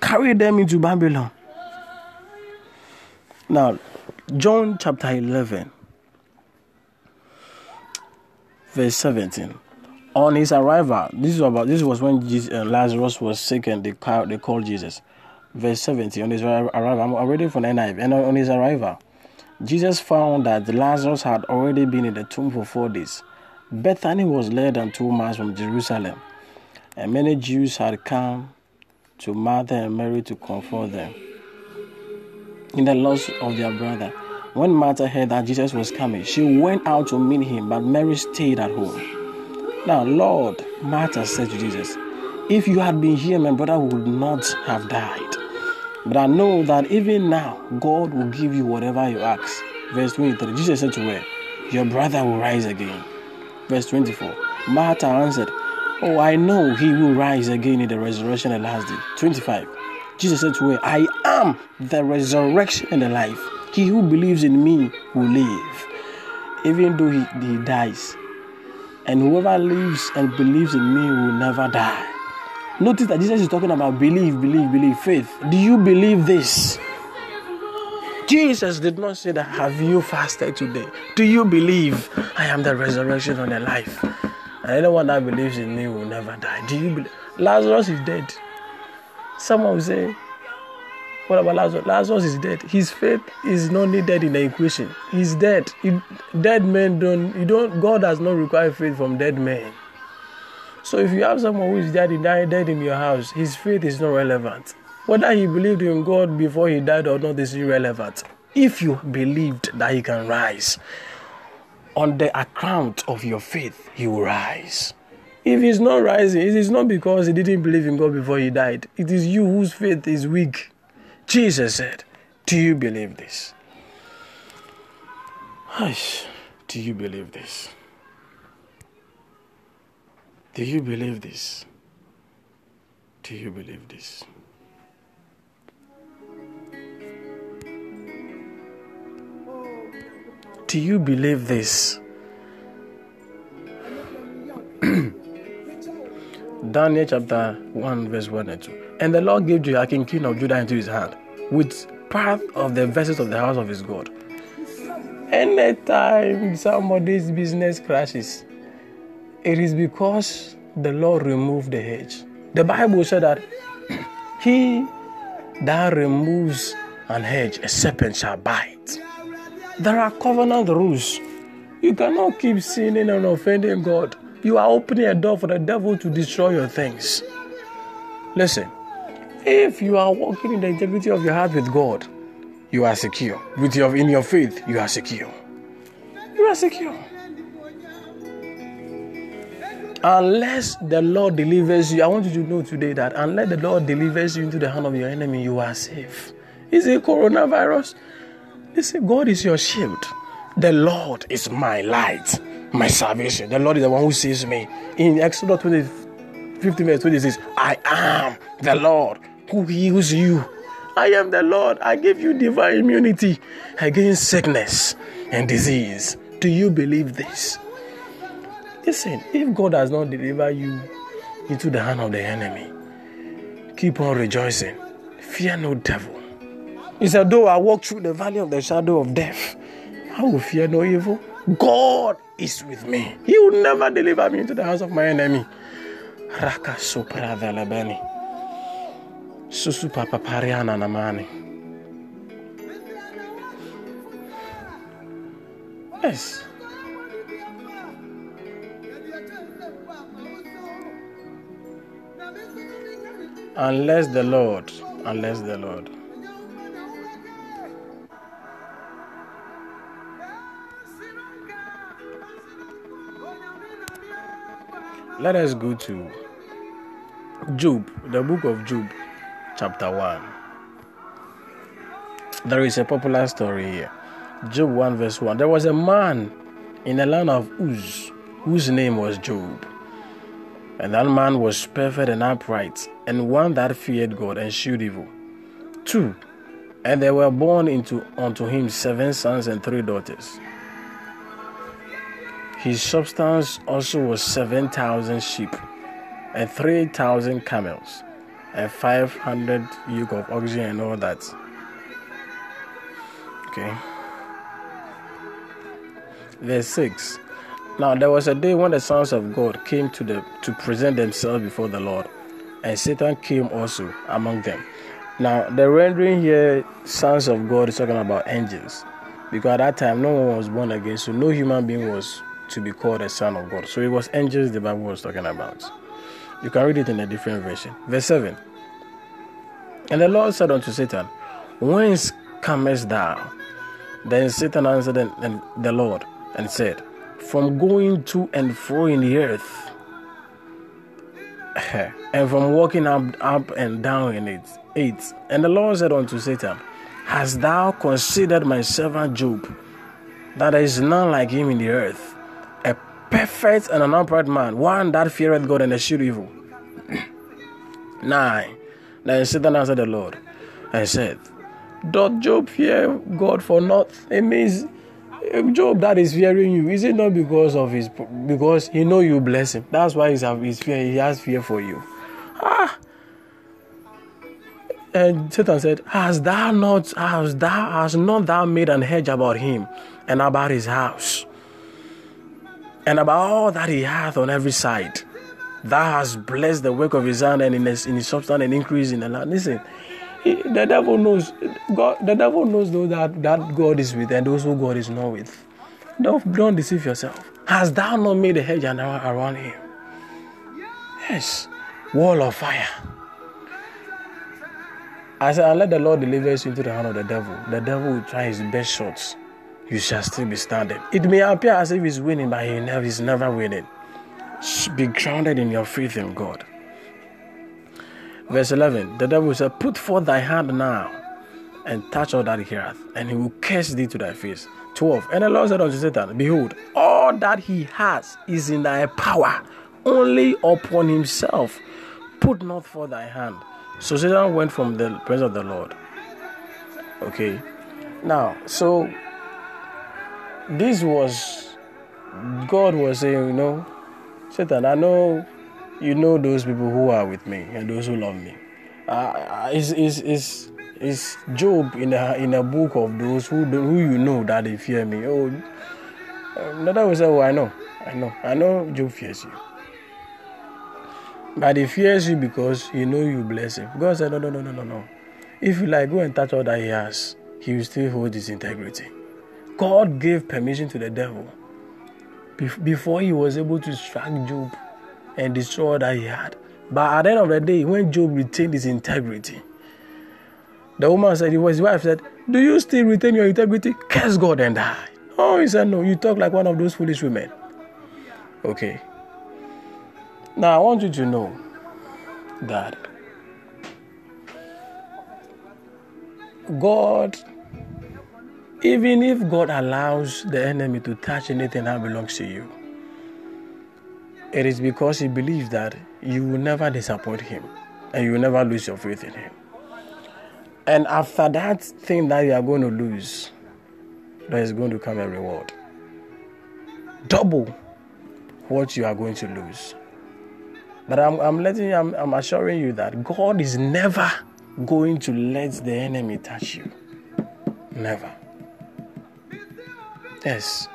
Carry them into Babylon. Now, John chapter 11, verse 17. On his arrival, this is about this was when Jesus, uh, Lazarus was sick and they called, they called Jesus. Verse 17. On his arrival, I'm reading from NIV. And on his arrival, Jesus found that Lazarus had already been in the tomb for four days. Bethany was less than two miles from Jerusalem, and many Jews had come to Martha and Mary to comfort them in the loss of their brother. When Martha heard that Jesus was coming, she went out to meet him, but Mary stayed at home. Now, Lord, Martha said to Jesus, If you had been here, my brother would not have died. But I know that even now, God will give you whatever you ask. Verse 23 Jesus said to her, Your brother will rise again. Verse 24 Martha answered, Oh, I know he will rise again in the resurrection at last day. 25 Jesus said to her, I am the resurrection and the life. He who believes in me will live, even though he, he dies and whoever lives and believes in me will never die. Notice that Jesus is talking about believe, believe, believe, faith. Do you believe this? Jesus did not say that, Have you fasted today? Do you believe I am the resurrection and the life? And anyone that believes in me will never die. Do you believe? Lazarus is dead. Someone will say, what about Lazarus? Lazarus is dead. His faith is not needed in the equation. He's dead. dead men don't. You don't. God does not require faith from dead men. So if you have someone who is dead, dead in your house, his faith is not relevant. Whether he believed in God before he died or not is irrelevant. If you believed that he can rise, on the account of your faith, he will rise. If he's not rising, it is not because he didn't believe in God before he died. It is you whose faith is weak. Jesus said, Do you believe this? Do you believe this? Do you believe this? Do you believe this? Do you believe this? Daniel chapter 1, verse 1 and 2. And the Lord gave Joachim, king of Judah, into his hand, with part of the vessels of the house of his God. Anytime somebody's business crashes, it is because the Lord removed the hedge. The Bible said that he that removes an hedge, a serpent shall bite. There are covenant rules. You cannot keep sinning and offending God. You are opening a door for the devil to destroy your things. Listen, if you are walking in the integrity of your heart with God, you are secure. With your in your faith, you are secure. You are secure. Unless the Lord delivers you, I want you to know today that unless the Lord delivers you into the hand of your enemy, you are safe. Is it coronavirus? Listen, God is your shield. The Lord is my light, my salvation. The Lord is the one who saves me. In Exodus 20, 15 verse 26, I am the Lord who heals you. I am the Lord. I give you divine immunity against sickness and disease. Do you believe this? Listen, if God has not delivered you into the hand of the enemy, keep on rejoicing. Fear no devil. He said, Though I walk through the valley of the shadow of death, I will fear no evil. God is with me. He will never deliver me into the hands of my enemy. Raka sopra velebeni. Susu papa pariana namani. Yes. Unless the Lord, unless the Lord. Let us go to Job, the book of Job, chapter 1. There is a popular story here. Job 1, verse 1. There was a man in the land of Uz whose name was Job. And that man was perfect and upright, and one that feared God and shewed evil. 2. And there were born into unto him seven sons and three daughters. His substance also was seven thousand sheep, and three thousand camels, and five hundred yoke of oxen, and all that. Okay. Verse 6. Now there was a day when the sons of God came to the to present themselves before the Lord, and Satan came also among them. Now the rendering here, sons of God, is talking about angels, because at that time no one was born again, so no human being was to be called a son of God. So it was angels the Bible was talking about. You can read it in a different version. Verse 7. And the Lord said unto Satan, Whence comest thou? Then Satan answered the Lord and said, From going to and fro in the earth, and from walking up, up and down in it. 8. And the Lord said unto Satan, Hast thou considered my servant Job, that there is none like him in the earth, perfect and an upright man, one that feareth God and escheweth evil? 9. Then Satan answered the Lord and said, Doth Job fear God for naught? It means Job that is fearing you, is it not because of his because he know you bless him? That's why he's, he's fear, he has fear for you. Ah. And Satan said, Has thou not has thou has not thou made an hedge about him and about his house and about all that he hath on every side? Thou hast blessed the work of his hand and in his, in his substance and increase in the land. Listen, he, the devil knows God. The devil knows though that that God is with and those who God is not with. Don't don't deceive yourself. Has thou not made a hedge around him? Yes, wall of fire. I said, let the Lord deliver you into the hand of the devil. The devil will try his best shots. You shall still be standing. It may appear as if he's winning, but he never, he's never winning. Be grounded in your faith in God. Verse 11 The devil said, Put forth thy hand now and touch all that he hath, and he will curse thee to thy face. 12 And the Lord said unto Satan, Behold, all that he has is in thy power, only upon himself. Put not forth thy hand. So Satan went from the presence of the Lord. Okay. Now, so this was God was saying, you know, Satan, I know you know those people who are with me and those who love me. Uh, is is is is Job in a in a book of those who do, who you know that they fear me? Oh, another will say, "Oh, I know, I know, I know." Job fears you, but he fears you because he know you bless him. God said, "No, no, no, no, no, no. If you like, go and touch all that he has. He will still hold his integrity." God gave permission to the devil before he was able to strike Job and destroy that he had. But at the end of the day, when Job retained his integrity, the woman said, his wife said, Do you still retain your integrity? Curse God and die. Oh, he said, No, you talk like one of those foolish women. Okay. Now, I want you to know that God, even if God allows the enemy to touch anything that belongs to you, it is because He believes that you will never disappoint Him and you will never lose your faith in Him. And after that thing that you are going to lose, there is going to come a reward. Double what you are going to lose. But I'm, I'm letting you, I'm, I'm assuring you that God is never going to let the enemy touch you. Never. Yes.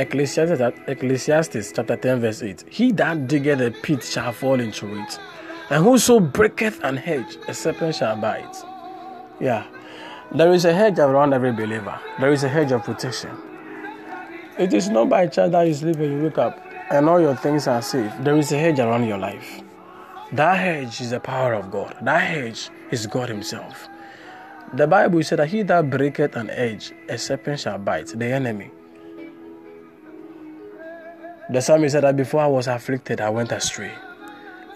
Ecclesiastes, Ecclesiastes chapter 10, verse 8. He that diggeth a pit shall fall into it, and whoso breaketh an hedge, a serpent shall bite. Yeah. There is a hedge around every believer. There is a hedge of protection. It is not by chance that you sleep and you wake up and all your things are safe. There is a hedge around your life. That hedge is the power of God. That hedge is God Himself. The Bible said that he that breaketh an edge, a serpent shall bite, the enemy. The psalmist said that before I was afflicted, I went astray.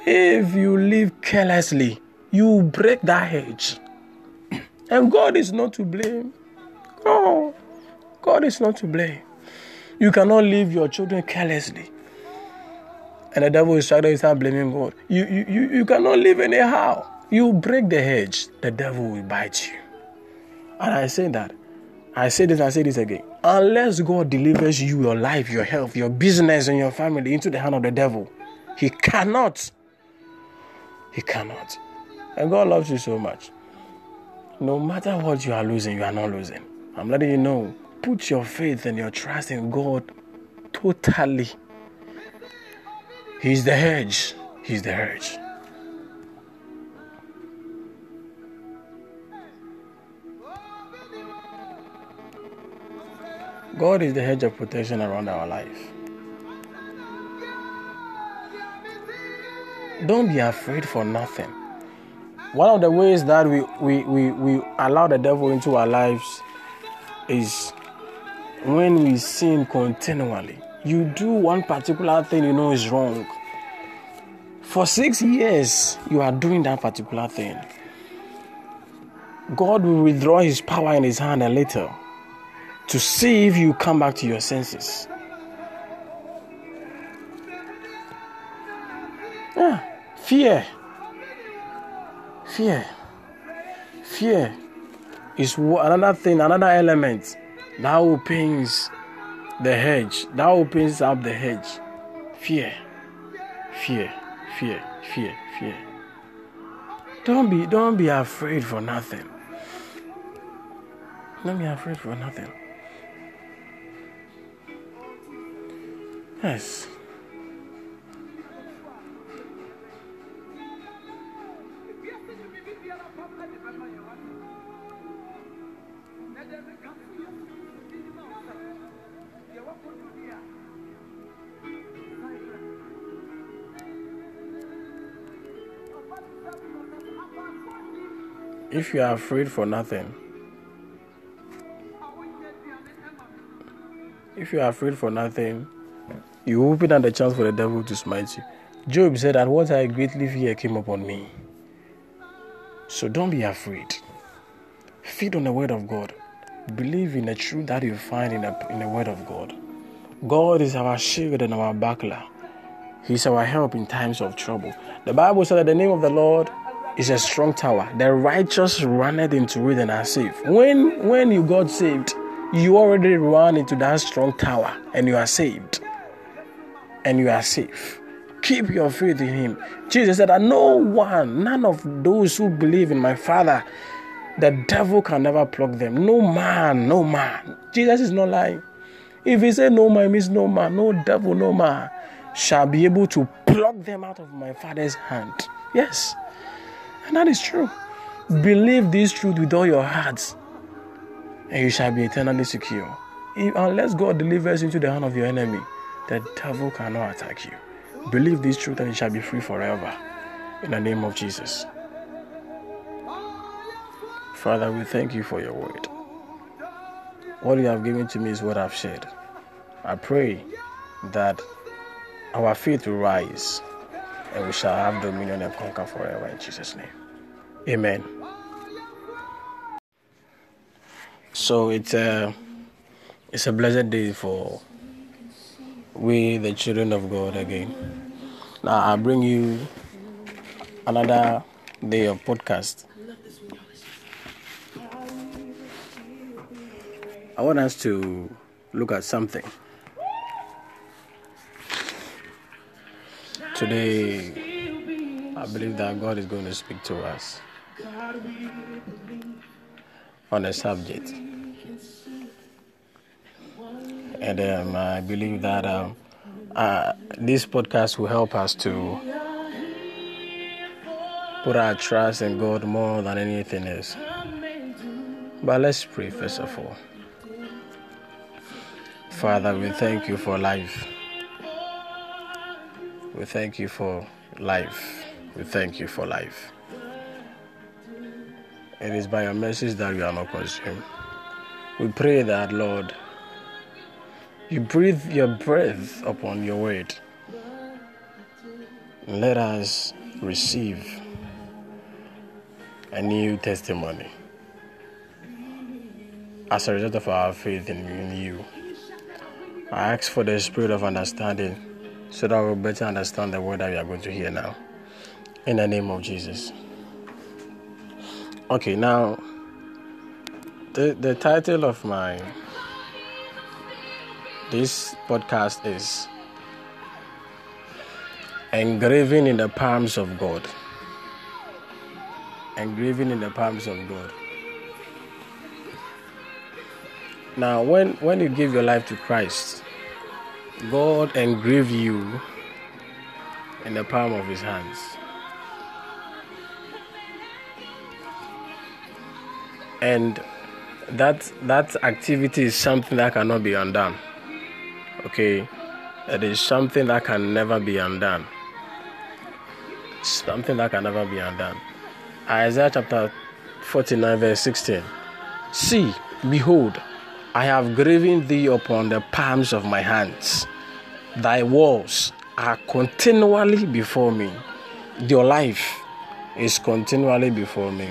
If you live carelessly, you break that hedge. And God is not to blame. No, God is not to blame. You cannot leave your children carelessly. And the devil is trying to start blaming God. You, you, you, you cannot live anyhow. You break the hedge, the devil will bite you. And I say that. I say this, I say this again. Unless God delivers you, your life, your health, your business, and your family into the hand of the devil, he cannot. He cannot. And God loves you so much. No matter what you are losing, you are not losing. I'm letting you know. Put your faith and your trust in God totally. He's the hedge. He's the hedge. God is the hedge of protection around our life. Don't be afraid for nothing. One of the ways that we, we, we, we allow the devil into our lives is when we sin continually. You do one particular thing you know is wrong. For six years, you are doing that particular thing. God will withdraw his power in his hand a little to see if you come back to your senses. Yeah, fear. Fear. Fear is another thing, another element that opens the hedge, that opens up the hedge. Fear. Fear. Fear. Fear. Fear. Don't be don't be afraid for nothing. Don't be afraid for nothing. Yes. If you are afraid for nothing, if you are afraid for nothing, you open up the chance for the devil to smite you. Job said that what I greatly fear came upon me. So don't be afraid. Feed on the word of God. Believe in the truth that you find in the, in the word of God. God is our shield and our buckler. He's our help in times of trouble. The Bible said that the name of the Lord is a strong tower. The righteous runneth into it and are safe. When when you got saved, you already run into that strong tower and you are saved. And you are safe. Keep your faith in him. Jesus said that no one, none of those who believe in my Father, the devil can never pluck them. No man, no man. Jesus is not lying. If he say no man, means no man, no devil, no man shall be able to pluck them out of my father's hand. Yes. And that is true. Believe this truth with all your hearts, and you shall be eternally secure. Unless God delivers you into the hand of your enemy, the devil cannot attack you. Believe this truth, and you shall be free forever. In the name of Jesus. Father, we thank you for your word. What you have given to me is what I've shared. I pray that our faith will rise and we shall have dominion and conquer forever in Jesus' name. Amen. So it's a it's a blessed day for we the children of God again. Now I bring you another day of podcast. I want us to look at something. Today, I believe that God is going to speak to us on a subject. And um, I believe that um, uh, this podcast will help us to put our trust in God more than anything else. But let's pray first of all. Father, we thank you for life. We thank you for life. We thank you for life. It is by your message that we are not consumed. We pray that, Lord, you breathe your breath upon your word. Let us receive a new testimony as a result of our faith in you. I ask for the spirit of understanding so that we'll better understand the word that we are going to hear now. In the name of Jesus. Okay, now the the title of my this podcast is Engraving in the Palms of God. Engraving in the palms of God. Now when when you give your life to Christ, God engrave you in the palm of his hands. And that that activity is something that cannot be undone. Okay? It is something that can never be undone. Something that can never be undone. Isaiah chapter 49, verse 16. See, behold, I have graven thee upon the palms of my hands. Thy walls are continually before me. Your life is continually before me.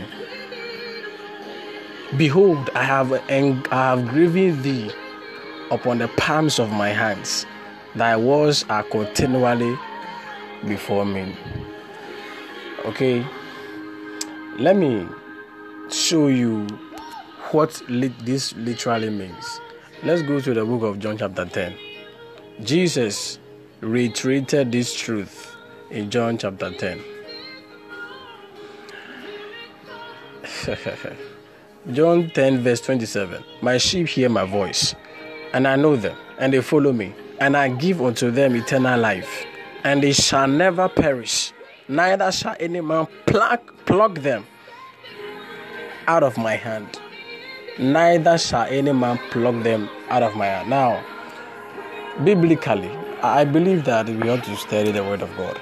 Behold, I have, en- I have graven thee upon the palms of my hands. Thy words are continually before me. Okay, let me show you what li- this literally means. Let's go to the book of John, chapter 10. Jesus reiterated this truth in John chapter 10. John 10, verse 27. My sheep hear my voice, and I know them, and they follow me, and I give unto them eternal life, and they shall never perish, neither shall any man pluck, pluck them out of my hand. Neither shall any man pluck them out of my hand. Now, biblically, I believe that we ought to study the Word of God.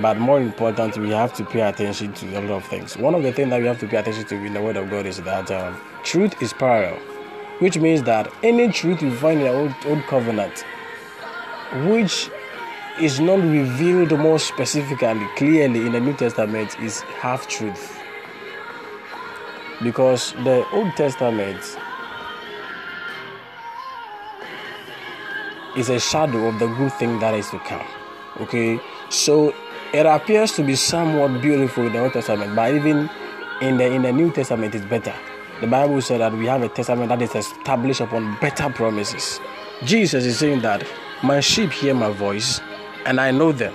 But more important, we have to pay attention to a lot of things. One of the things that we have to pay attention to in the Word of God is that um, truth is parallel, which means that any truth you find in the Old, Old Covenant, which is not revealed more specifically, clearly in the New Testament, is half truth. Because the Old Testament is a shadow of the good thing that is to come. Okay, so it appears to be somewhat beautiful in the Old Testament, but even in the in the New Testament, it's better. The Bible said that we have a testament that is established upon better promises. Jesus is saying that my sheep hear my voice, and I know them,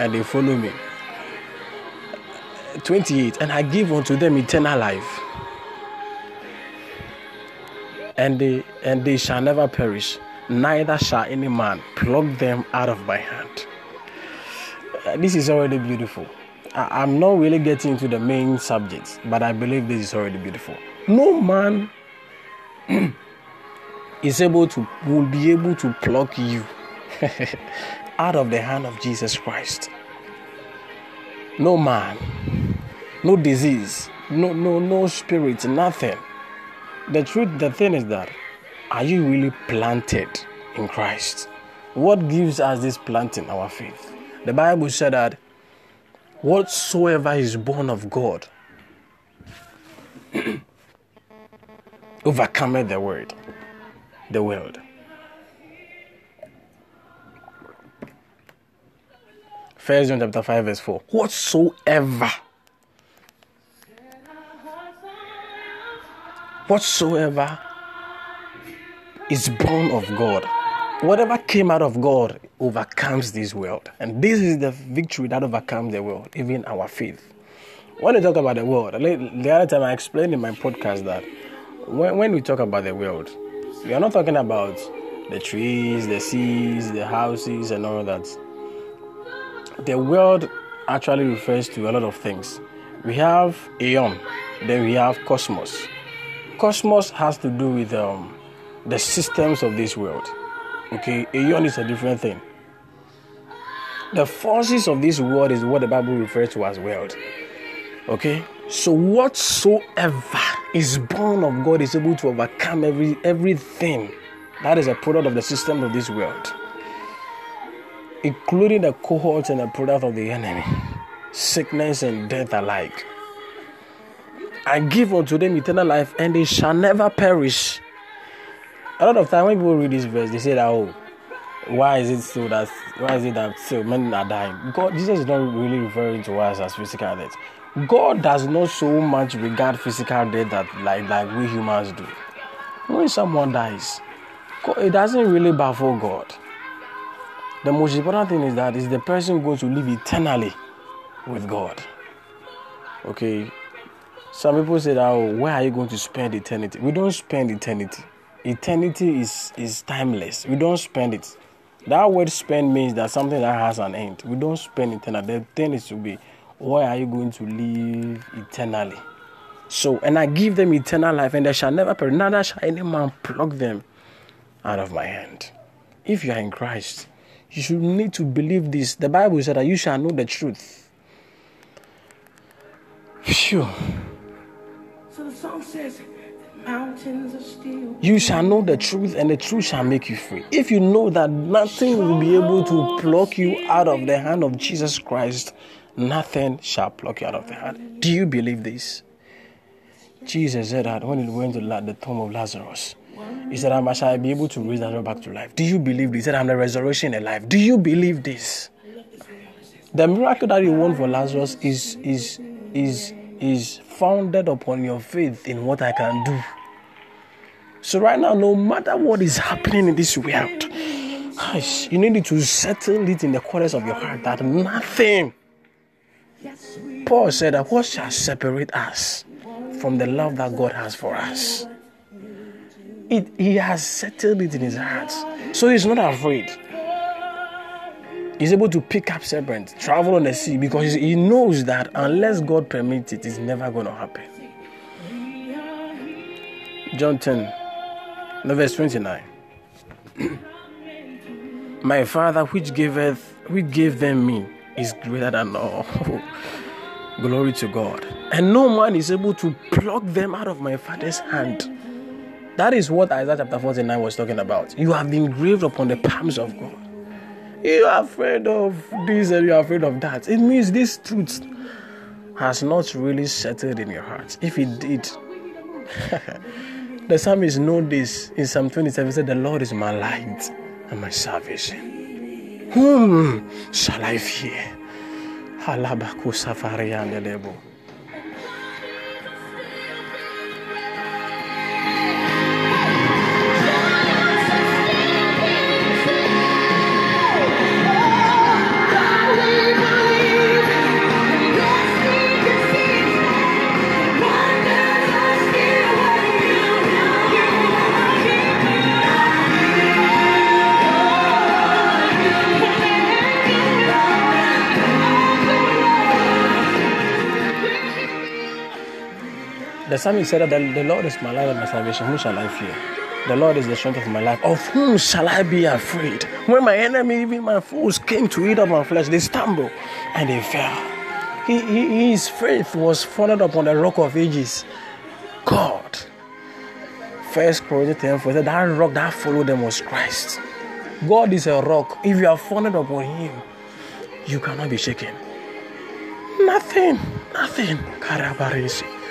and they follow me. 28 and I give unto them eternal life, and they and they shall never perish, neither shall any man pluck them out of my hand. Uh, this is already beautiful. I'm not really getting into the main subjects, but I believe this is already beautiful. No man is able to will be able to pluck you out of the hand of Jesus Christ. No man, no disease, no no no spirit, nothing. The truth, the thing is that are you really planted in Christ? What gives us this planting? Our faith. The Bible said that whatsoever is born of God overcometh the world, the world. First John chapter 5, verse 4. Whatsoever whatsoever is born of God, whatever came out of God overcomes this world. And this is the victory that overcomes the world, even our faith. When we talk about the world, the other time I explained in my podcast that when, when we talk about the world, we are not talking about the trees, the seas, the houses, and all that. The world actually refers to a lot of things. We have Aeon, then we have Cosmos. Cosmos has to do with um, the systems of this world. Okay, Aeon is a different thing. The forces of this world is what the Bible refers to as world. Okay, so whatsoever is born of God is able to overcome every everything that is a product of the system of this world, including the cohorts and the product of the enemy, sickness and death alike. I give unto them eternal life, and they shall never perish. A lot of time when people read this verse, they say that oh, why is it so that why is it that so men are dying? God, Jesus is not really referring to us as physical death. God does not so much regard physical death that like like we humans do. When someone dies, it doesn't really baffle God. The most important thing is that is the person going to live eternally with God. Okay, some people say that, oh, where are you going to spend eternity? We don't spend eternity. Eternity is, is timeless. We don't spend it. That word spend means that something that has an end. We don't spend eternity. The thing is to be, where are you going to live eternally? So, and I give them eternal life, and they shall never perish, neither shall any man pluck them out of my hand. If you are in Christ, you should need to believe this. The Bible said that you shall know the truth. Phew. So the song says, mountains are still. You shall know the truth, and the truth shall make you free. If you know that nothing will be able to pluck you out of the hand of Jesus Christ, nothing shall pluck you out of the hand. Do you believe this? Jesus said that when he went to the tomb of Lazarus, he said, I shall be able to raise Lazarus back to life. Do you believe this? He said, I'm the resurrection and life. Do you believe this? The miracle that you want for Lazarus is is is is founded upon your faith in what I can do. So right now, no matter what is happening in this world, you need to settle it in the corners of your heart that nothing. Paul said that what shall separate us from the love that God has for us? It, he has settled it in his heart. So he's not afraid. He's able to pick up serpents, travel on the sea because he knows that unless God permits it, it's never going to happen. John 10, verse 29. My Father, which giveth, which gave them me, is greater than all. Glory to God. And no man is able to pluck them out of my Father's hand. That is what Isaiah chapter 49 was talking about. You have been engraved upon the palms of God. You are afraid of this and you are afraid of that. It means this truth has not really settled in your heart. If it did, the psalmist know this in Psalm 27 said, The Lord is my light and my salvation. Whom shall I fear? Halabaku safari yandelebo. Psalmist said that the, Lord is my life and my salvation. Whom shall I fear? The Lord is the strength of my life. Of whom shall I be afraid? When my enemy, even my foes, came to eat up my flesh, they stumbled and they fell. He, he, his faith was founded upon the rock of ages. God. First Corinthians 10 4 said that rock that followed them was Christ. God is a rock. If you are founded upon Him, you cannot be shaken. Nothing, nothing. Karabarisi.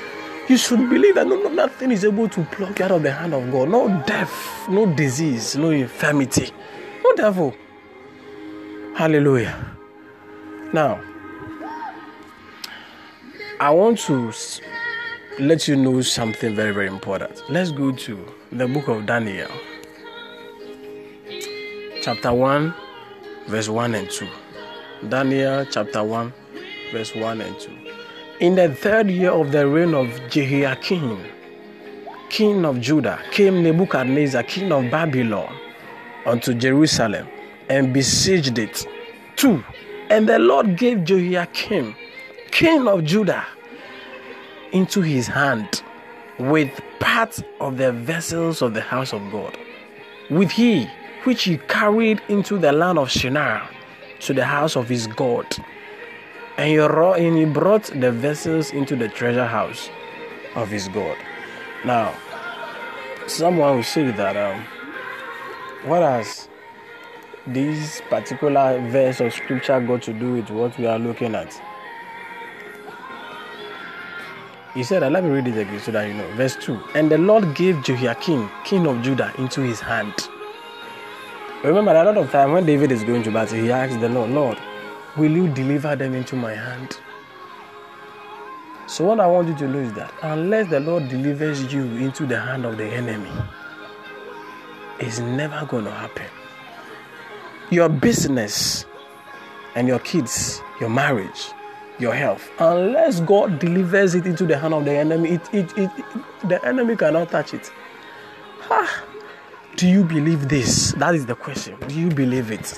You should believe that no, no, nothing is able to pluck you out of the hand of God. No death, no disease, no infirmity, no devil. Hallelujah. Now, I want to let you know something very, very important. Let's go to the book of Daniel, chapter 1, verse 1 and 2. Daniel chapter 1, verse 1 and 2. In the third year of the reign of Jehoiakim, king of Judah, came Nebuchadnezzar, king of Babylon, unto Jerusalem and besieged it. 2. And the Lord gave Jehoiakim, king of Judah, into his hand with part of the vessels of the house of God, with he which he carried into the land of Shinar to the house of his God. And he, brought the vessels into the treasure house of his God. Now, someone will say that um, what has this particular verse of scripture got to do with what we are looking at? He said, let me read it again so that you know. Verse 2 And the Lord gave Jehoiakim, king of Judah, into his hand. Remember, a lot of time when David is going to battle, he asks the Lord, Lord, will you deliver them into my hand? So, what I want you to know is that unless the Lord delivers you into the hand of the enemy, it's never going to happen. Your business and your kids, your marriage, your health, unless God delivers it into the hand of the enemy, it, it, it, the enemy cannot touch it. Ha! Do you believe this? That is the question. Do you believe it?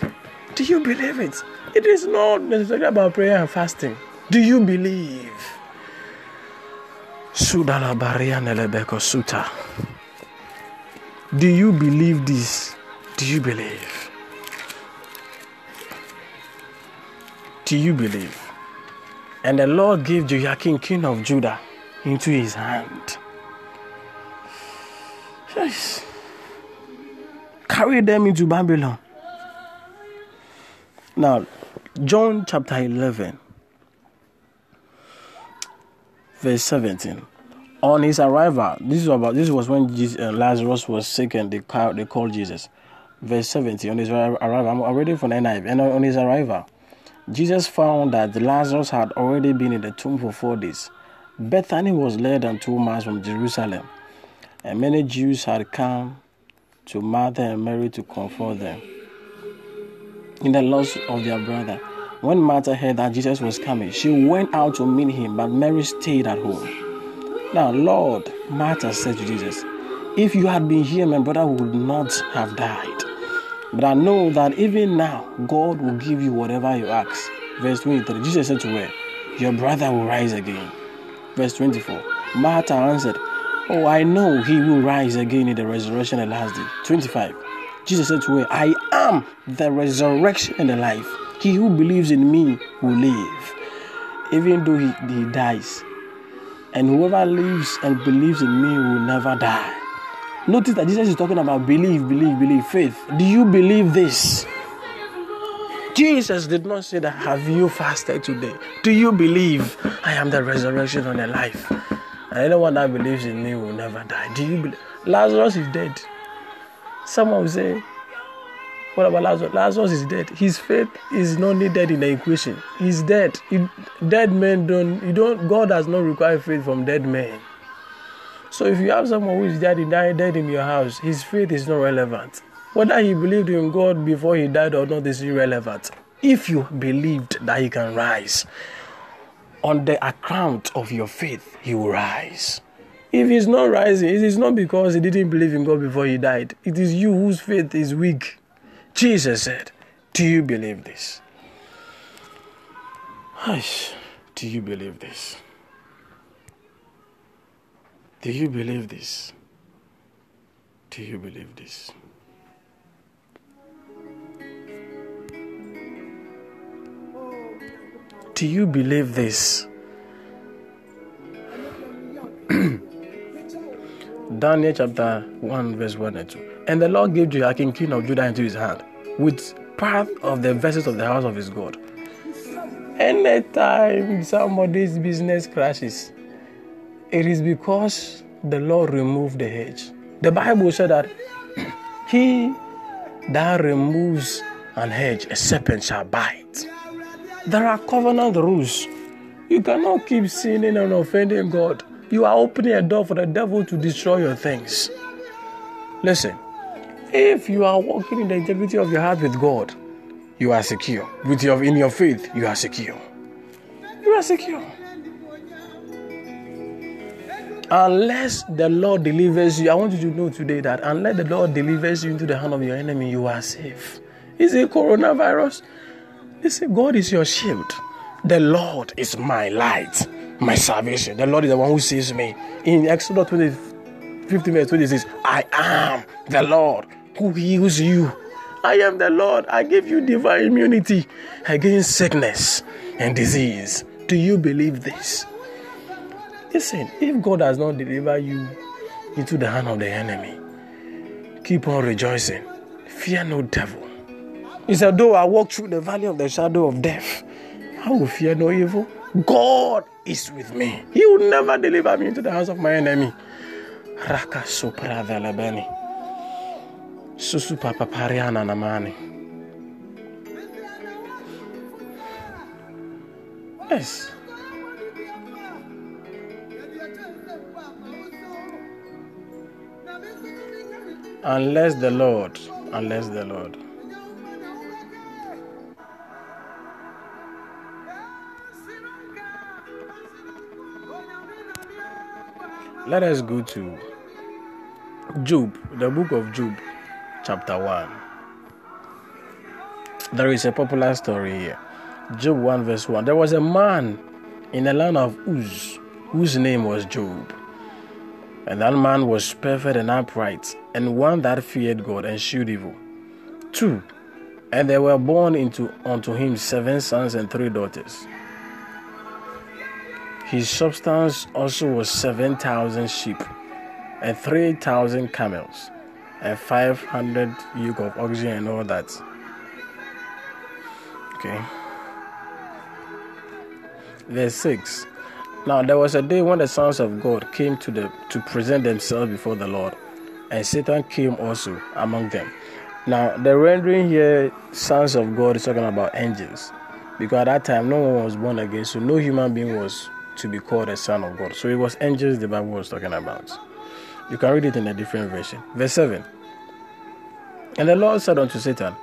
Do you believe it? It is not necessarily about prayer and fasting. Do you believe? Sudala Baria Nelebeko Suta. Do you believe this? Do you believe? Do you believe? And the Lord gave Jehoiakim, king of Judah, into his hand. Yes. Carry them into Babylon. Now, John chapter 11, verse 17. On his arrival, this is about this was when Jesus, uh, Lazarus was sick and they called, they called Jesus. Verse 17. On his arrival, I'm already from NIV. And on his arrival, Jesus found that Lazarus had already been in the tomb for four days. Bethany was less than two miles from Jerusalem, and many Jews had come to Martha and Mary to comfort them in the loss of their brother. When Martha heard that Jesus was coming, she went out to meet him, but Mary stayed at home. Now, Lord, Martha said to Jesus, If you had been here, my brother would not have died. But I know that even now, God will give you whatever you ask. Verse 23 Jesus said to her, Your brother will rise again. Verse 24 Martha answered, Oh, I know he will rise again in the resurrection at last day. 25 Jesus said to her, I am the resurrection and the life. He who believes in me will live, even though he, he dies. And whoever lives and believes in me will never die. Notice that Jesus is talking about believe, believe, believe, faith. Do you believe this? Jesus did not say that, Have you fasted today? Do you believe I am the resurrection and the life? And anyone that believes in me will never die. Do you believe? Lazarus is dead. Someone will say, What about Lazarus? Lazarus is dead. His faith is not needed in the equation. He's dead. He- dead men don't, you don't, God does not require faith from dead men. So if you have someone who is dead, died dead in your house, his faith is not relevant. Whether he believed in God before he died or not is irrelevant. If you believed that he can rise, on the account of your faith, he will rise. If he's not rising, it is not because he didn't believe in God before he died. It is you whose faith is weak. Jesus said, Do you believe this? Do you believe this? Do you believe this? Do you believe this? Do you believe this? Daniel chapter 1, verse 1 and 2. And the Lord gave Jehoiakim king of Judah into his hand, with part of the vessels of the house of his God. Anytime somebody's business crashes, it is because the Lord removed the hedge. The Bible said that he that removes an hedge, a serpent shall bite. There are covenant rules. You cannot keep sinning and offending God. You are opening a door for the devil to destroy your things. Listen, if you are walking in the integrity of your heart with God, you are secure. With your in your faith, you are secure. You are secure. Unless the Lord delivers you, I want you to know today that unless the Lord delivers you into the hand of your enemy, you are safe. Is it coronavirus? Listen, God is your shield. The Lord is my light, my salvation. The Lord is the one who saves me. In Exodus 20, 15 verse 26, I am the Lord who heals you. I am the Lord. I give you divine immunity against sickness and disease. Do you believe this? Listen, if God has not delivered you into the hand of the enemy, keep on rejoicing. Fear no devil. He said, Though I walk through the valley of the shadow of death, I will fear no evil. God is with me. He will never deliver me into the hands of my enemy. Raka sopra velebeni. Susu papa pariana namani. Yes. Unless the Lord, unless the Lord. Let us go to Job, the book of Job, chapter 1. There is a popular story here. Job 1, verse 1. There was a man in the land of Uz whose name was Job. And that man was perfect and upright, and one that feared God and shewed evil. 2. And there were born into unto him seven sons and three daughters. His substance also was seven thousand sheep, and three thousand camels, and five hundred yoke of oxen, and all that. Okay. Verse 6. Now there was a day when the sons of God came to the to present themselves before the Lord, and Satan came also among them. Now the rendering here, sons of God, is talking about angels, because at that time no one was born again, so no human being was to be called a son of God. So it was angels the Bible was talking about. You can read it in a different version. Verse 7. And the Lord said unto Satan,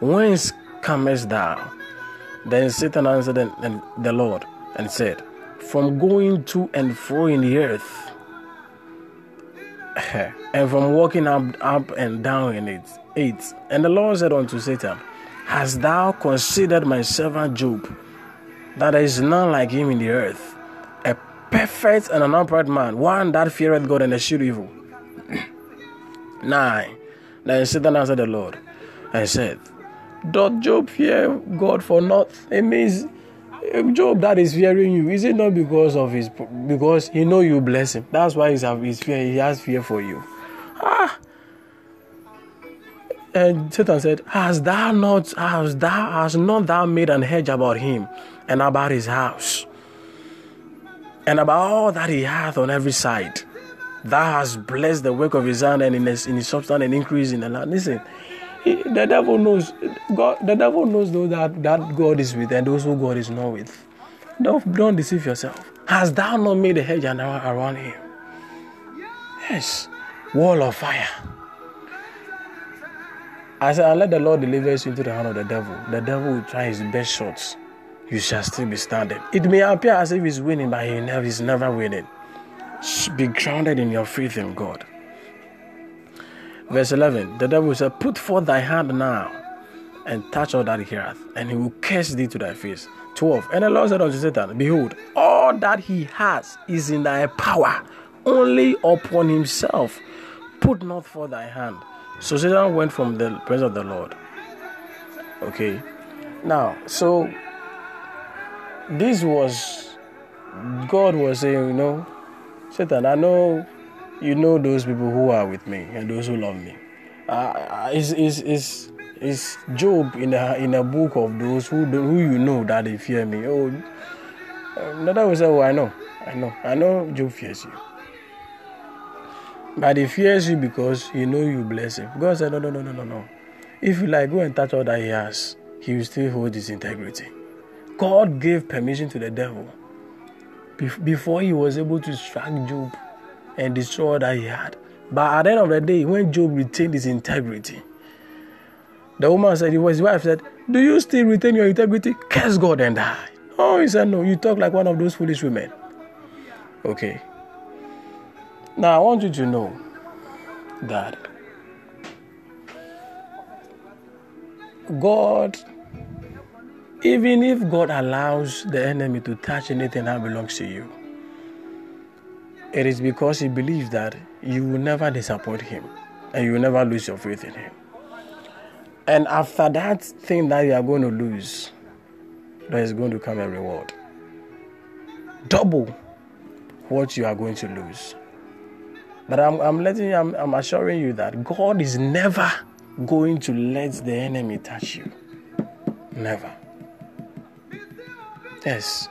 Whence comest thou? Then Satan answered the Lord and said, From going to and fro in the earth, and from walking up, up and down in it. 8. And the Lord said unto Satan, Hast thou considered my servant Job, that there is none like him in the earth, perfect and an upright man, one that feareth God and escheweth evil? 9. Then Satan answered the Lord and said, Doth Job fear God for naught? It means Job that is fearing you, is it not because of his because he know you bless him? That's why he's, he's fear, he has fear for you. Ah. And Satan said, Has thou not has thou has not thou made an hedge about him and about his house? And about all that he hath on every side. Thou hast blessed the work of his hand and in his, in his substance and increase in the land. Listen, he, the devil knows God. The devil knows though that that God is with and those who God is not with. Don't don't deceive yourself. Has thou not made a hedge around him? Yes, wall of fire. I said, and let the Lord deliver you into the hand of the devil. The devil will try his best shots. You shall still be standing. It may appear as if he's winning, but he never, he's never winning. Be grounded in your faith in God. Verse 11 The devil said, Put forth thy hand now and touch all that he hath, and he will curse thee to thy face. 12 And the Lord said unto Satan, Behold, all that he has is in thy power. only upon himself. Put not forth thy hand. So Satan went from the presence of the Lord. Okay. Now, so this was God was saying, you know, Satan, I know you know those people who are with me and those who love me. Uh, is is is is Job in a in a book of those who who you know that they fear me? Oh, another will say, oh, I know, I know, I know. Job fears you, but he fears you because he know you bless him. God said, no, no, no, no, no, no. If you like, go and touch all that he has, he will still hold his integrity. God gave permission to the devil before he was able to strike Job and destroy all that he had. But at the end of the day, when Job retained his integrity, the woman said, his wife said, Do you still retain your integrity? Curse God and die. Oh, he said, No, you talk like one of those foolish women. Okay. Now, I want you to know that God, even if God allows the enemy to touch anything that belongs to you, it is because he believes that you will never disappoint him and you will never lose your faith in him. And after that thing that you are going to lose, there is going to come a reward. Double what you are going to lose. But I'm, I'm letting you, I'm, I'm assuring you that God is never going to let the enemy touch you. Never. Yes.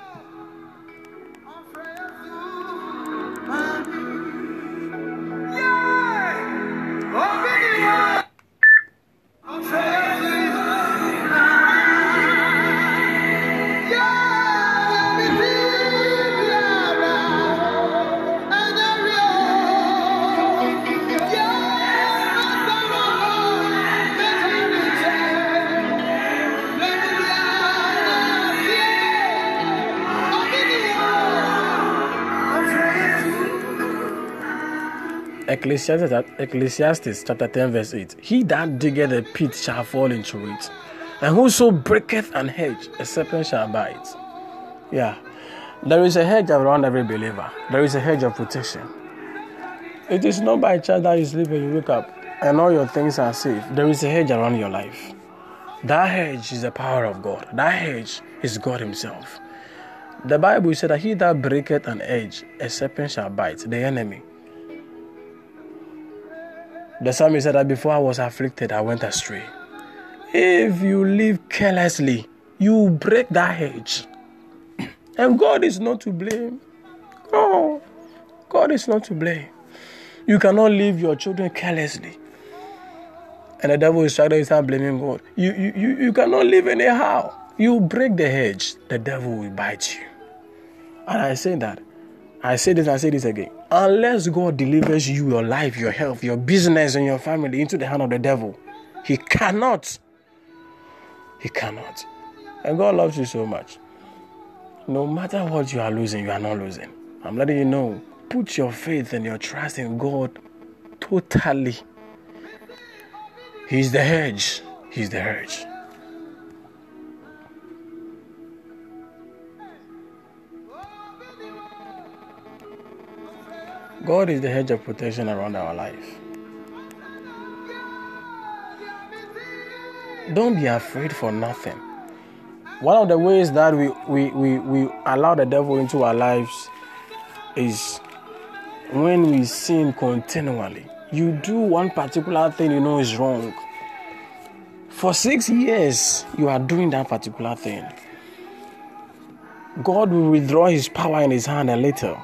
Ecclesiastes, Ecclesiastes chapter 10, verse 8. He that diggeth a pit shall fall into it, and whoso breaketh an hedge, a serpent shall bite. Yeah. There is a hedge around every believer. There is a hedge of protection. It is not by chance that you sleep and you wake up and all your things are safe. There is a hedge around your life. That hedge is the power of God. That hedge is God Himself. The Bible said that he that breaketh an edge, a serpent shall bite, the enemy. The psalmist said that before I was afflicted, I went astray. If you live carelessly, you break that hedge. And God is not to blame. No, God is not to blame. You cannot leave your children carelessly. And the devil is trying to start blaming God. You, you, you, you cannot live anyhow. You break the hedge, the devil will bite you. And I say that. I say this, I say this again. Unless God delivers you, your life, your health, your business, and your family into the hand of the devil, He cannot. He cannot. And God loves you so much. No matter what you are losing, you are not losing. I'm letting you know. Put your faith and your trust in God totally. He's the hedge. He's the hedge. God is the hedge of protection around our life. Don't be afraid for nothing. One of the ways that we, we, we, we allow the devil into our lives is when we sin continually. You do one particular thing you know is wrong. For six years, you are doing that particular thing. God will withdraw his power in his hand a little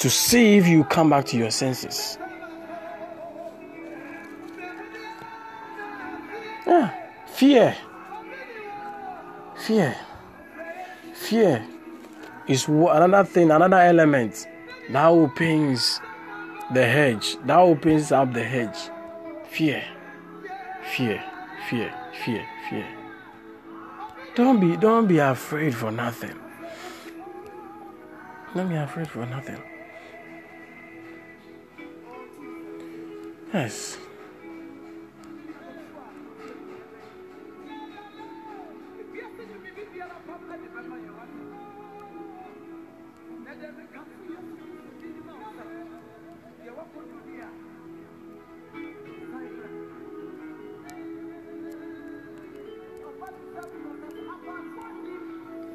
to see if you come back to your senses. Yeah, fear. Fear. Fear is another thing, another element that opens the hedge, that opens up the hedge. Fear. Fear. Fear. Fear. Fear. Don't be don't be afraid for nothing. Don't be afraid for nothing. Yes.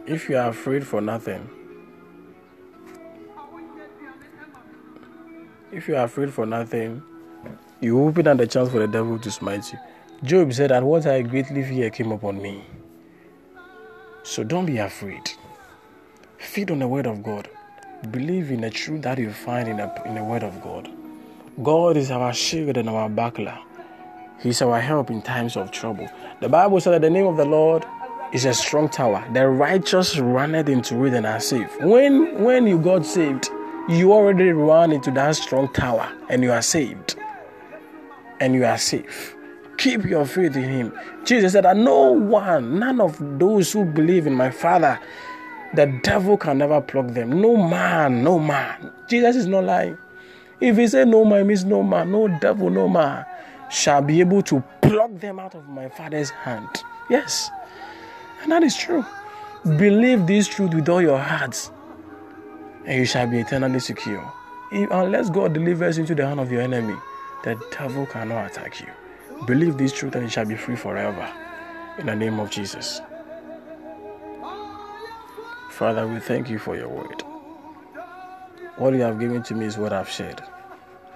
If you are afraid for nothing, if you are afraid for nothing, you open up the chance for the devil to smite you. Job said that what I greatly fear came upon me. So don't be afraid. Feed on the word of God. Believe in the truth that you find in the, in the word of God. God is our shield and our buckler. He's our help in times of trouble. The Bible said that the name of the Lord is a strong tower. The righteous runneth into it and are safe. When when you got saved, you already run into that strong tower and you are saved. And you are safe. Keep your faith in him. Jesus said that no one, none of those who believe in my Father, the devil can never pluck them. No man, no man. Jesus is not lying. If he said no man, means no man, no devil, no man shall be able to pluck them out of my Father's hand. Yes. And that is true. Believe this truth with all your hearts, and you shall be eternally secure. Unless God delivers you into the hand of your enemy, the devil cannot attack you. Believe this truth, and you shall be free forever. In the name of Jesus. Father, we thank you for your word. What you have given to me is what I've shared.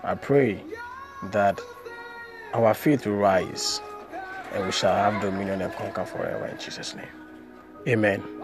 I pray that our faith will rise and we shall have dominion and conquer forever in Jesus' name. Amen.